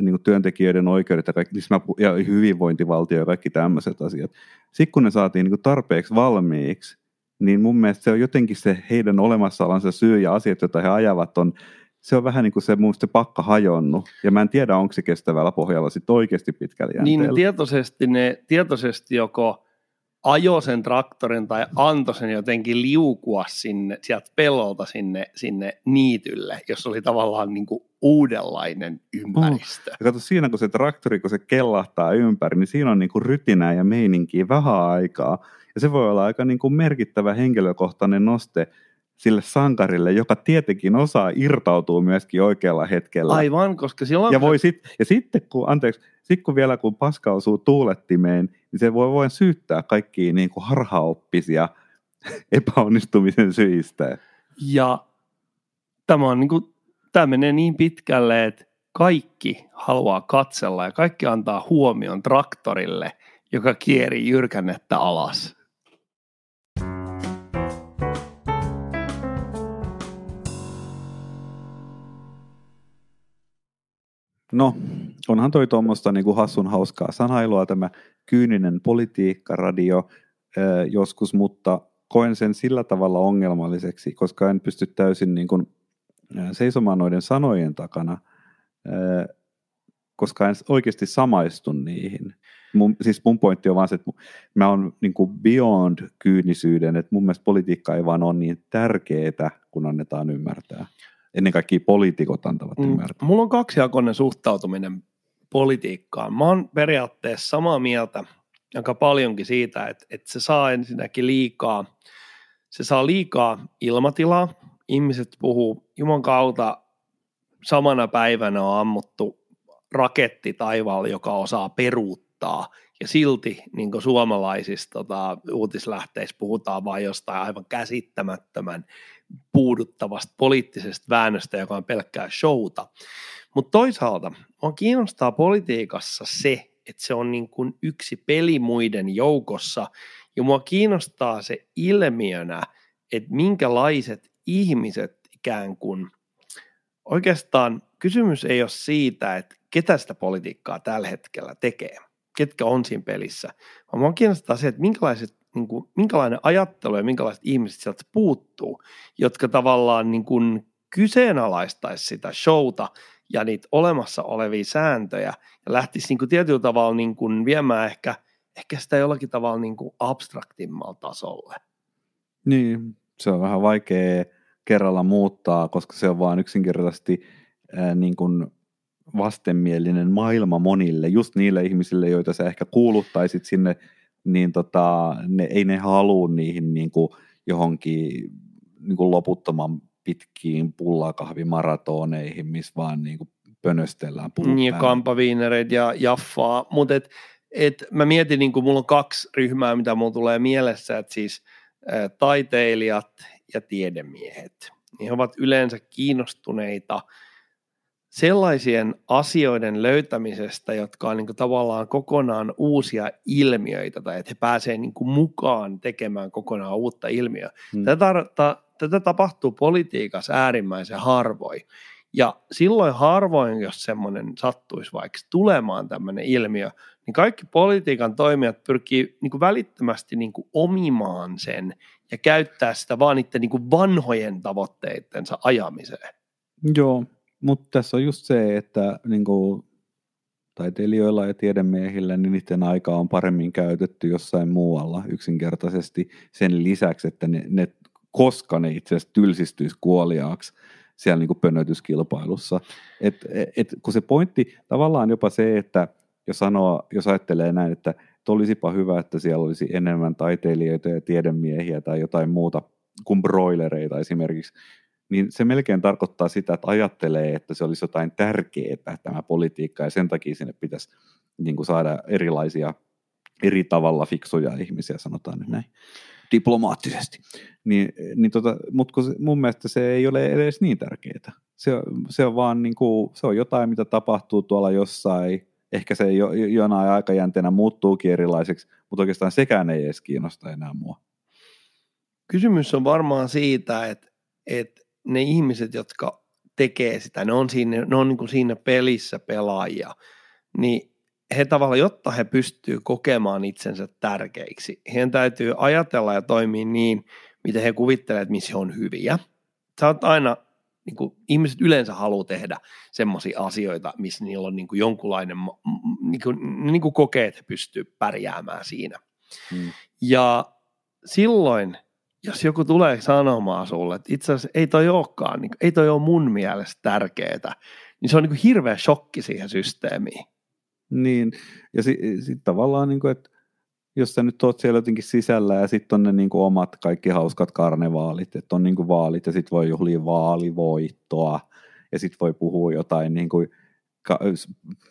C: niin kuin työntekijöiden oikeudet ja, kaikki, siis ja hyvinvointivaltio ja kaikki tämmöiset asiat. Sitten kun ne saatiin niin kuin tarpeeksi valmiiksi, niin mun mielestä se on jotenkin se heidän olemassaolonsa syy ja asiat, joita he ajavat, on, se on vähän niin kuin se mun se pakka hajonnut. Ja mä en tiedä, onko se kestävällä pohjalla sitten oikeasti pitkällä jänteellä.
B: Niin tietoisesti, ne, tietoisesti joko ajo sen traktorin tai antoi sen jotenkin liukua sinne, sieltä pellolta sinne, sinne niitylle, jos oli tavallaan niin kuin uudenlainen ympäristö.
C: Mm. Ja kato, siinä kun se traktori, kun se kellahtaa ympäri, niin siinä on niin kuin rytinää ja meininkiä vähän aikaa. Ja se voi olla aika niin kuin merkittävä henkilökohtainen noste sille sankarille, joka tietenkin osaa irtautua myöskin oikealla hetkellä.
B: Aivan, koska silloin...
C: Ja, voi sit, ja sitten kun, anteeksi, sit kun vielä kun paska osuu tuulettimeen, niin se voi voin syyttää kaikkia niin kuin harhaoppisia epäonnistumisen syistä.
B: Ja tämä, on niin kuin, tämä menee niin pitkälle, että kaikki haluaa katsella ja kaikki antaa huomion traktorille – joka kieri jyrkännettä alas.
C: No, onhan toi tuommoista niinku hassun hauskaa sanailua tämä kyyninen politiikkaradio ää, joskus, mutta koen sen sillä tavalla ongelmalliseksi, koska en pysty täysin niin seisomaan noiden sanojen takana, koska en oikeasti samaistu niihin. Mun, siis mun pointti on vaan se, että mä oon niin kuin beyond kyynisyyden, että mun mielestä politiikka ei vaan ole niin tärkeää, kun annetaan ymmärtää ennen kaikkea poliitikot antavat mm. ymmärtää.
B: Mulla on kaksijakoinen suhtautuminen politiikkaan. Mä oon periaatteessa samaa mieltä aika paljonkin siitä, että, että se saa ensinnäkin liikaa, se saa liikaa ilmatilaa. Ihmiset puhuu Juman kautta samana päivänä on ammuttu raketti taivaalla, joka osaa peruuttaa. Ja silti niin suomalaisissa tota, uutislähteissä puhutaan vain jostain aivan käsittämättömän puuduttavasta poliittisesta väännöstä, joka on pelkkää showta. Mutta toisaalta on kiinnostaa politiikassa se, että se on niin kuin yksi peli muiden joukossa, ja mua kiinnostaa se ilmiönä, että minkälaiset ihmiset ikään kuin, oikeastaan kysymys ei ole siitä, että ketä sitä politiikkaa tällä hetkellä tekee, ketkä on siinä pelissä, vaan mua kiinnostaa se, että minkälaiset niin kuin, minkälainen ajattelu ja minkälaiset ihmiset sieltä puuttuu, jotka tavallaan niin kuin kyseenalaistaisi sitä showta ja niitä olemassa olevia sääntöjä ja lähtisi niin kuin tietyllä tavalla niin kuin viemään ehkä, ehkä sitä jollakin tavalla niin kuin abstraktimmalla tasolle.
C: Niin, se on vähän vaikea kerralla muuttaa, koska se on vain yksinkertaisesti ää, niin kuin vastenmielinen maailma monille, just niille ihmisille, joita sä ehkä kuuluttaisit sinne niin tota, ne, ei ne halua niihin niin kuin johonkin niin kuin loputtoman pitkiin pullakahvimaratoneihin, missä vaan niin kuin pönöstellään
B: Niin, kampaviinereitä ja jaffaa, mutta et, et mä mietin, niin kuin mulla on kaksi ryhmää, mitä mulla tulee mielessä, että siis ä, taiteilijat ja tiedemiehet, niin he ovat yleensä kiinnostuneita – sellaisien asioiden löytämisestä, jotka on niin kuin tavallaan kokonaan uusia ilmiöitä tai että he pääsevät niin kuin mukaan tekemään kokonaan uutta ilmiöä. Hmm. Tätä, ta, tätä tapahtuu politiikassa äärimmäisen harvoin. Ja silloin harvoin, jos semmoinen sattuisi vaikka tulemaan tämmöinen ilmiö, niin kaikki politiikan toimijat pyrkii niin kuin välittömästi niin kuin omimaan sen ja käyttää sitä vaan niiden niin kuin vanhojen tavoitteittensa ajamiseen.
C: Joo, mutta tässä on just se, että niin kuin, taiteilijoilla ja tiedemiehillä, niin niiden aika on paremmin käytetty jossain muualla yksinkertaisesti sen lisäksi, että ne, ne koska ne itse asiassa tylsistyisi kuoliaaksi siellä niin kuin pönötyskilpailussa. Et, et, kun se pointti tavallaan jopa se, että jos, sanoo, jos ajattelee näin, että, että olisipa hyvä, että siellä olisi enemmän taiteilijoita ja tiedemiehiä tai jotain muuta kuin broilereita esimerkiksi, niin se melkein tarkoittaa sitä, että ajattelee, että se olisi jotain tärkeää tämä politiikka ja sen takia sinne pitäisi niin kuin saada erilaisia eri tavalla fiksuja ihmisiä, sanotaan nyt näin diplomaattisesti. Niin, niin tota, mutta mun mielestä se ei ole edes niin tärkeää. Se, se on vaan niin kuin, se on jotain, mitä tapahtuu tuolla jossain, ehkä se jo, jonain aikajänteenä muuttuukin erilaiseksi, mutta oikeastaan sekään ei edes kiinnosta enää mua.
B: Kysymys on varmaan siitä, että, että ne ihmiset, jotka tekee sitä, ne on siinä, ne on niin kuin siinä pelissä pelaajia, niin he tavallaan, jotta he pystyvät kokemaan itsensä tärkeiksi, heidän täytyy ajatella ja toimia niin, miten he kuvittelevat, että missä he on hyviä. Sä oot aina, niin kuin, ihmiset yleensä haluaa tehdä semmoisia asioita, missä niillä on niin kuin jonkunlainen, niin kuin, niin kuin kokee, että he pystyvät pärjäämään siinä. Hmm. Ja silloin jos joku tulee sanomaan sulle, että itse asiassa ei toi olekaan, niin ei toi ole mun mielestä tärkeää, niin se on niin hirveä shokki siihen systeemiin.
C: Niin, ja sitten sit tavallaan, niin kuin, että jos sä nyt oot siellä jotenkin sisällä ja sitten on ne niin kuin omat kaikki hauskat karnevaalit, että on niin kuin vaalit ja sitten voi juhlia vaalivoittoa ja sitten voi puhua jotain niin kuin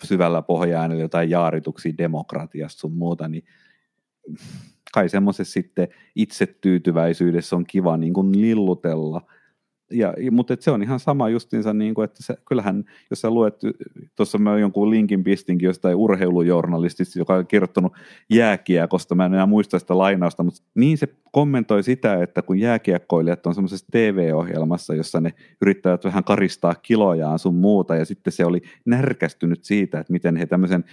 C: syvällä pohjaäänellä jotain jaarituksia demokratiasta sun muuta, niin kai semmoisessa sitten itsetyytyväisyydessä on kiva niin kuin lillutella. ja, mutta se on ihan sama justiinsa, niin kuin, että se, kyllähän, jos sä luet, tuossa mä jonkun linkin pistinkin jostain urheilujournalistista, joka on kirjoittanut jääkiekosta, mä en enää muista sitä lainausta, mutta niin se kommentoi sitä, että kun jääkiekkoilijat on semmoisessa TV-ohjelmassa, jossa ne yrittävät vähän karistaa kilojaan sun muuta, ja sitten se oli närkästynyt siitä, että miten he tämmöisen äm,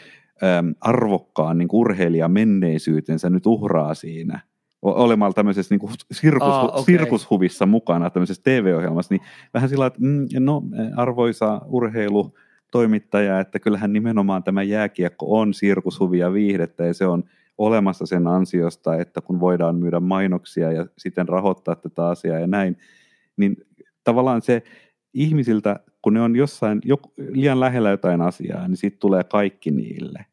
C: arvokkaan niin urheilijan menneisyytensä nyt uhraa siinä olemalla tämmöisessä niin kuin sirkus, Aa, okay. sirkushuvissa mukana tämmöisessä TV-ohjelmassa, niin vähän sillä että mm, no arvoisa urheilu, toimittaja, että kyllähän nimenomaan tämä jääkiekko on sirkushuvi ja viihdettä ja se on olemassa sen ansiosta, että kun voidaan myydä mainoksia ja sitten rahoittaa tätä asiaa ja näin, niin tavallaan se ihmisiltä, kun ne on jossain liian lähellä jotain asiaa, niin sitten tulee kaikki niille.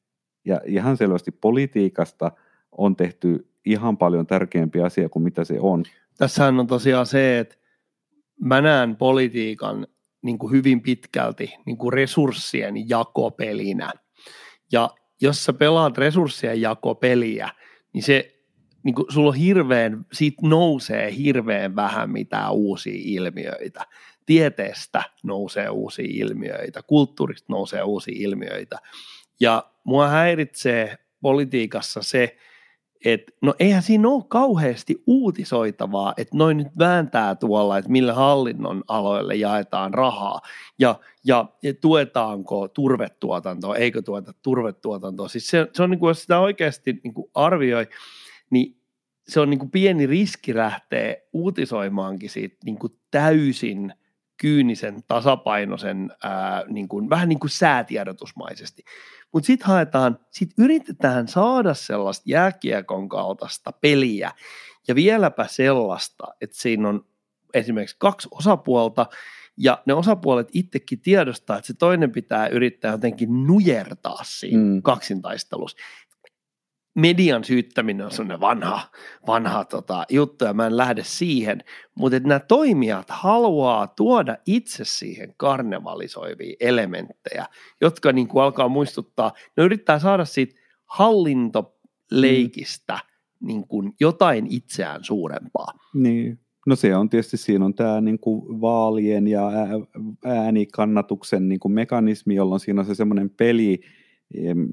C: Ja ihan selvästi politiikasta on tehty ihan paljon tärkeämpi asia kuin mitä se on.
B: Tässähän on tosiaan se, että mä näen politiikan niin kuin hyvin pitkälti niin kuin resurssien jakopelinä. Ja jos sä pelaat resurssien jakopeliä, niin se niin kuin sulla on hirveän, siitä nousee hirveän vähän mitään uusia ilmiöitä. Tieteestä nousee uusia ilmiöitä, kulttuurista nousee uusia ilmiöitä. Ja mua häiritsee politiikassa se, että no eihän siinä ole kauheasti uutisoitavaa, että noin nyt vääntää tuolla, että millä hallinnon aloille jaetaan rahaa ja, ja, ja tuetaanko turvetuotantoa, eikö tueta turvetuotantoa. Siis se, se on niin kuin, jos sitä oikeasti niin kuin arvioi, niin se on niin kuin pieni riski lähteä uutisoimaankin siitä niin kuin täysin kyynisen, tasapainoisen, ää, niin kuin, vähän niin kuin säätiedotusmaisesti. Mutta sitten haetaan, sitten yritetään saada sellaista jääkiekon kaltaista peliä ja vieläpä sellaista, että siinä on esimerkiksi kaksi osapuolta ja ne osapuolet itsekin tiedostaa, että se toinen pitää yrittää jotenkin nujertaa siinä mm. kaksintaistelussa median syyttäminen on sellainen vanha, vanha tota, juttu ja mä en lähde siihen, mutta että nämä toimijat haluaa tuoda itse siihen karnevalisoivia elementtejä, jotka niin kuin alkaa muistuttaa, ne yrittää saada siitä hallintoleikistä mm. niin kuin jotain itseään suurempaa.
C: Niin. No se on tietysti, siinä on tämä niin kuin vaalien ja äänikannatuksen niin kuin mekanismi, jolloin siinä on se semmoinen peli,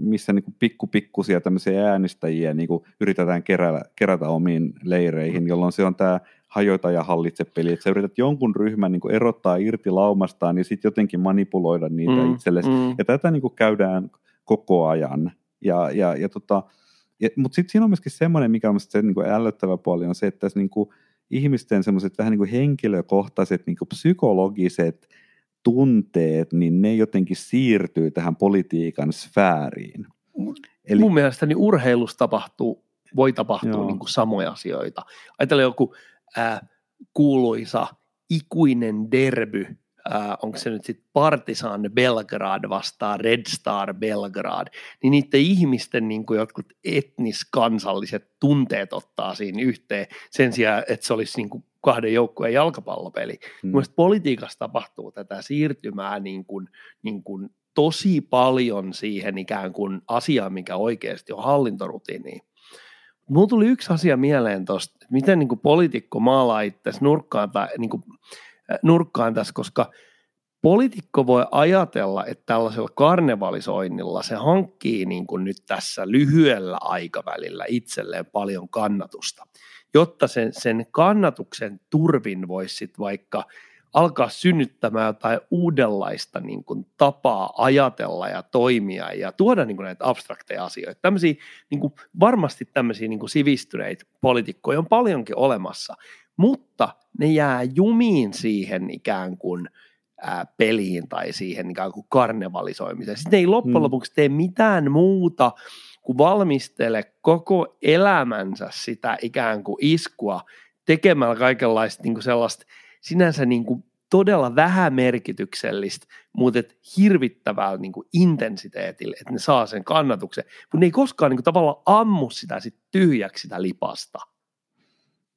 C: missä niin kuin pikkupikkusia tämmöisiä äänestäjiä niin kuin yritetään kerätä, kerätä omiin leireihin, jolloin se on tämä hajota ja hallitse peli, että sä yrität jonkun ryhmän niin kuin erottaa irti laumastaan ja sitten jotenkin manipuloida niitä mm, itsellesi. Mm. Ja tätä niin kuin käydään koko ajan. Ja, ja, ja tota, ja, mutta sitten siinä on myöskin semmoinen, mikä on se niin kuin ällöttävä puoli, on se, että tässä niin kuin ihmisten semmoiset vähän niin kuin henkilökohtaiset, niin kuin psykologiset tunteet, niin ne jotenkin siirtyy tähän politiikan sfääriin.
B: Eli, Mun mielestäni urheilussa tapahtuu, voi tapahtua niin kuin samoja asioita. Ajatella joku ää, kuuluisa ikuinen derby, ää, onko se nyt sitten Partisan Belgrad vastaan Red Star Belgrad, niin niiden ihmisten niin kuin jotkut etniskansalliset tunteet ottaa siinä yhteen sen sijaan, että se olisi niin kuin kahden joukkueen jalkapallopeli. Hmm. Mielestäni politiikassa tapahtuu tätä siirtymää niin kuin, niin kuin tosi paljon siihen ikään kuin asiaan, mikä oikeasti on hallintorutiini. Mulla tuli yksi asia mieleen tuosta, miten niin poliitikko maalaa itse nurkkaan, tai, niin kuin, äh, nurkkaan tässä, koska poliitikko voi ajatella, että tällaisella karnevalisoinnilla se hankkii niin kuin nyt tässä lyhyellä aikavälillä itselleen paljon kannatusta jotta sen, sen kannatuksen turvin voisi sitten vaikka alkaa synnyttämään jotain uudenlaista niin kuin, tapaa ajatella ja toimia ja tuoda niin kuin, näitä abstrakteja asioita. Tämmöisiä, niin kuin, varmasti tämmöisiä niin kuin, sivistyneitä poliitikkoja on paljonkin olemassa, mutta ne jää jumiin siihen ikään kuin ää, peliin tai siihen ikään kuin karnevalisoimiseen. Sitten ne ei loppujen mm. lopuksi tee mitään muuta kun valmistele koko elämänsä sitä ikään kuin iskua tekemällä kaikenlaista niin kuin sellaista sinänsä niin kuin todella vähämerkityksellistä, mutta et hirvittävällä niin kuin intensiteetillä, että ne saa sen kannatuksen, mutta ne ei koskaan niin kuin tavallaan ammu sitä sit tyhjäksi sitä lipasta.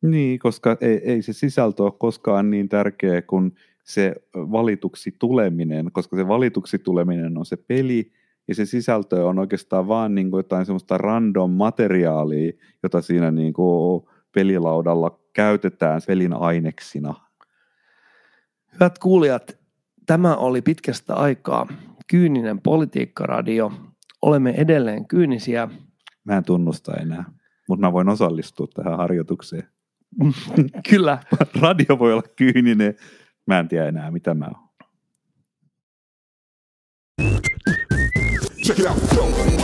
C: Niin, koska ei, ei se sisältö ole koskaan niin tärkeä kuin se valituksi tuleminen, koska se valituksi tuleminen on se peli, ja se sisältö on oikeastaan vaan niin kuin jotain semmoista random materiaalia, jota siinä niin kuin pelilaudalla käytetään pelin aineksina.
B: Hyvät kuulijat, tämä oli pitkästä aikaa kyyninen politiikkaradio. Olemme edelleen kyynisiä.
C: Mä en tunnusta enää, mutta mä voin osallistua tähän harjoitukseen.
B: Kyllä.
C: Radio voi olla kyyninen. Mä en tiedä enää, mitä mä oon.
A: Check it out.